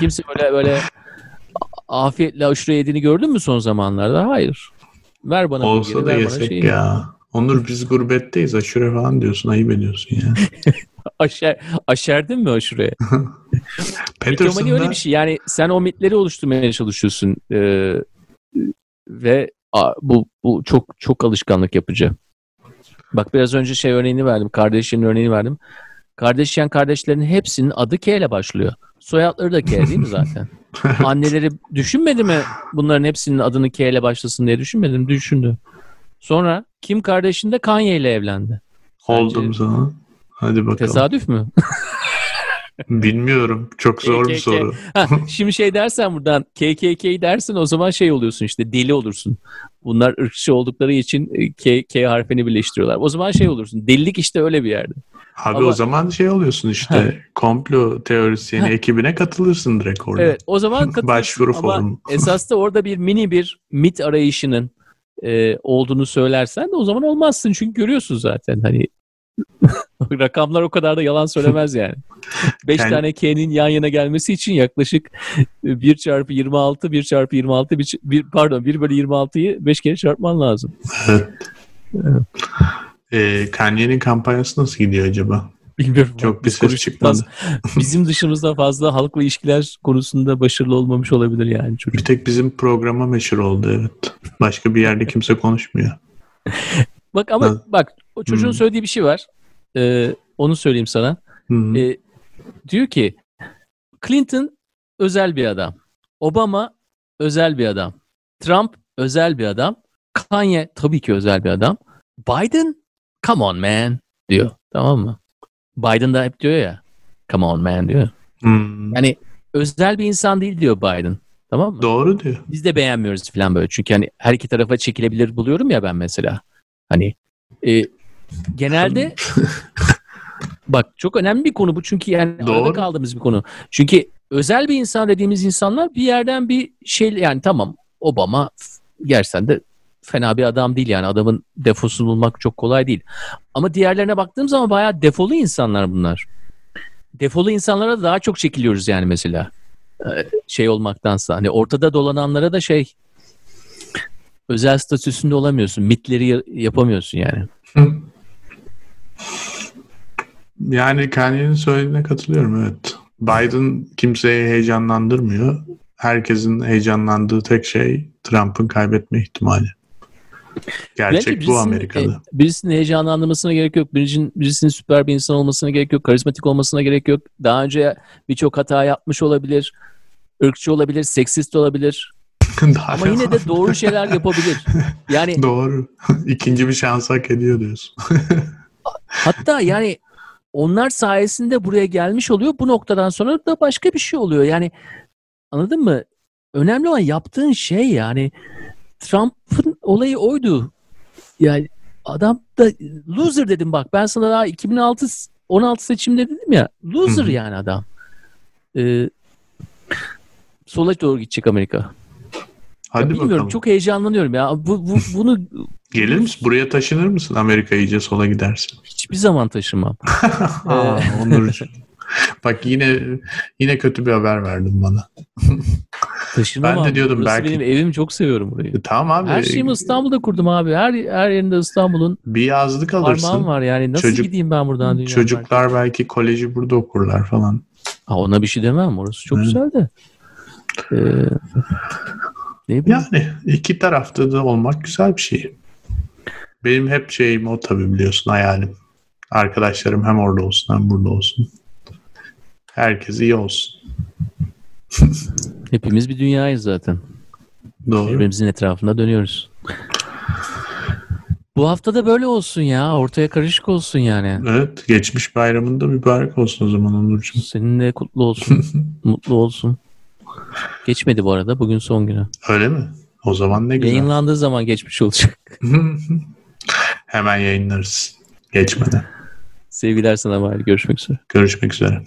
Kimse böyle böyle afiyetle aşure yediğini gördün mü son zamanlarda? Hayır. Ver bana Olsa burgeri, da ver yesek şeyi. ya. Onur biz gurbetteyiz aşure falan diyorsun ayıp ediyorsun ya. Aşer, aşerdin mi aşureye? Peterson'da öyle bir şey. Yani sen o mitleri oluşturmaya çalışıyorsun. Ee, ve a, bu, bu çok çok alışkanlık yapıcı. Bak biraz önce şey örneğini verdim. Kardeşinin örneğini verdim. Kardeşyen kardeşlerin hepsinin adı K ile başlıyor. Soyadları da K değil mi zaten? Anneleri düşünmedi mi bunların hepsinin adını K ile başlasın diye düşünmedi mi? Düşündü. Sonra Kim kardeşin de Kanye ile evlendi. oldum sana. Hadi bakalım. Tesadüf mü? Bilmiyorum. Çok zor bir soru. Ha, şimdi şey dersen buradan KKK dersin o zaman şey oluyorsun işte deli olursun. Bunlar ırkçı oldukları için e, K, K harfini birleştiriyorlar. O zaman şey olursun. Delilik işte öyle bir yerde. Abi Ama- o zaman şey oluyorsun işte komplo teorisyeni Ha. ekibine katılırsın direkt orada. Evet o zaman katılırsın Başvuru ama formu. esas da orada bir mini bir mit arayışının e, olduğunu söylersen de o zaman olmazsın. Çünkü görüyorsun zaten hani rakamlar o kadar da yalan söylemez yani. 5 Yani- tane K'nin yan yana gelmesi için yaklaşık 1 çarpı 26, 1 çarpı 26, 1, bir, pardon 1 bölü 26'yı 5 kere çarpman lazım. Ee, Kanye'nin kampanyası nasıl gidiyor acaba? Bilmiyorum. Çok bir ses çıkmadı. Bizim dışımızda fazla halkla ilişkiler konusunda başarılı olmamış olabilir yani çocuk. Bir tek bizim programa meşhur oldu evet. Başka bir yerde kimse konuşmuyor. Bak ama Ha. bak o çocuğun Hmm. söylediği bir şey var. Ee, onu söyleyeyim sana. Hı. Ee, diyor ki Clinton özel bir adam. Obama özel bir adam. Trump özel bir adam. Kanye tabii ki özel bir adam. Biden come on man diyor. Tamam mı? Biden da hep diyor ya come on man diyor. Hmm. Yani özel bir insan değil diyor Biden. Tamam mı? Doğru diyor. Biz de beğenmiyoruz falan böyle. Çünkü hani her iki tarafa çekilebilir buluyorum ya ben mesela. Hani e, genelde bak çok önemli bir konu bu çünkü yani arada Doğru. kaldığımız bir konu. Çünkü özel bir insan dediğimiz insanlar bir yerden bir şey yani tamam Obama gerçekten de fena bir adam değil yani adamın defosunu bulmak çok kolay değil. Ama diğerlerine baktığım zaman bayağı defolu insanlar bunlar. Defolu insanlara da daha çok çekiliyoruz yani mesela Ee, şey olmaktansa hani ortada dolananlara da şey özel statüsünde olamıyorsun. Mitleri ya- yapamıyorsun yani. Yani Kanye'nin söylediğine katılıyorum evet. Biden kimseyi heyecanlandırmıyor. Herkesin heyecanlandığı tek şey Trump'ın kaybetme ihtimali. Gerçek Bence bu Amerika'da. e, birisinin heyecanlandırmasına gerek yok. Birisinin, birisinin süper bir insan olmasına gerek yok. Karizmatik olmasına gerek yok. Daha önce birçok hata yapmış olabilir. ırkçı olabilir, seksist olabilir. Ama yine de doğru şeyler yapabilir. Yani Doğru. İkinci bir şans hak ediyor diyorsun. Hatta yani onlar sayesinde buraya gelmiş oluyor. Bu noktadan sonra da başka bir şey oluyor. Yani anladın mı? Önemli olan yaptığın şey yani Trump'ın olayı oydu. Yani adam da loser dedim bak. Ben sana daha 2006 16 seçimde dedim ya. Loser Hı yani adam. Ee, sola doğru gidecek Amerika. Hadi Bilmiyorum bakalım. çok heyecanlanıyorum ya. Bu, bu bunu Gelir misin? Buraya taşınır mısın? Amerika iyice sola gidersin. hiçbir zaman taşımam. Aa, Onurcuğum. Bak yine yine kötü bir haber verdin bana. Taşınamam. Ben de diyordum Burası belki- benim evim çok seviyorum burayı. E, tamam abi. Her şeyimi İstanbul'da kurdum abi. Her her yerinde İstanbul'un Bir yazlık parmağım alırsın. var yani. Nasıl Çocuk- gideyim ben buradan dünya Çocuklar belki koleji burada okurlar falan. Ha, ona bir şey demem. Orası çok Hı. güzel de. Ee, ne bileyim. Yani iki tarafta da olmak güzel bir şey. Benim hep şeyim o tabii biliyorsun hayalim. Arkadaşlarım hem orada olsun hem burada olsun. Herkes iyi olsun. Hepimiz bir dünyayız zaten. Doğru. Birbirimizin etrafında dönüyoruz. Bu hafta da böyle olsun ya. Ortaya karışık olsun yani. Evet. Geçmiş bayramında mübarek olsun o zaman Onurcuğum. Seninle kutlu olsun. mutlu olsun. Geçmedi bu arada. Bugün son günü. Öyle mi? O zaman ne güzel. Yayınlandığı zaman geçmiş olacak. Hemen yayınlarız. Geçmeden. Sevgiler sana bari. Görüşmek üzere. Görüşmek üzere.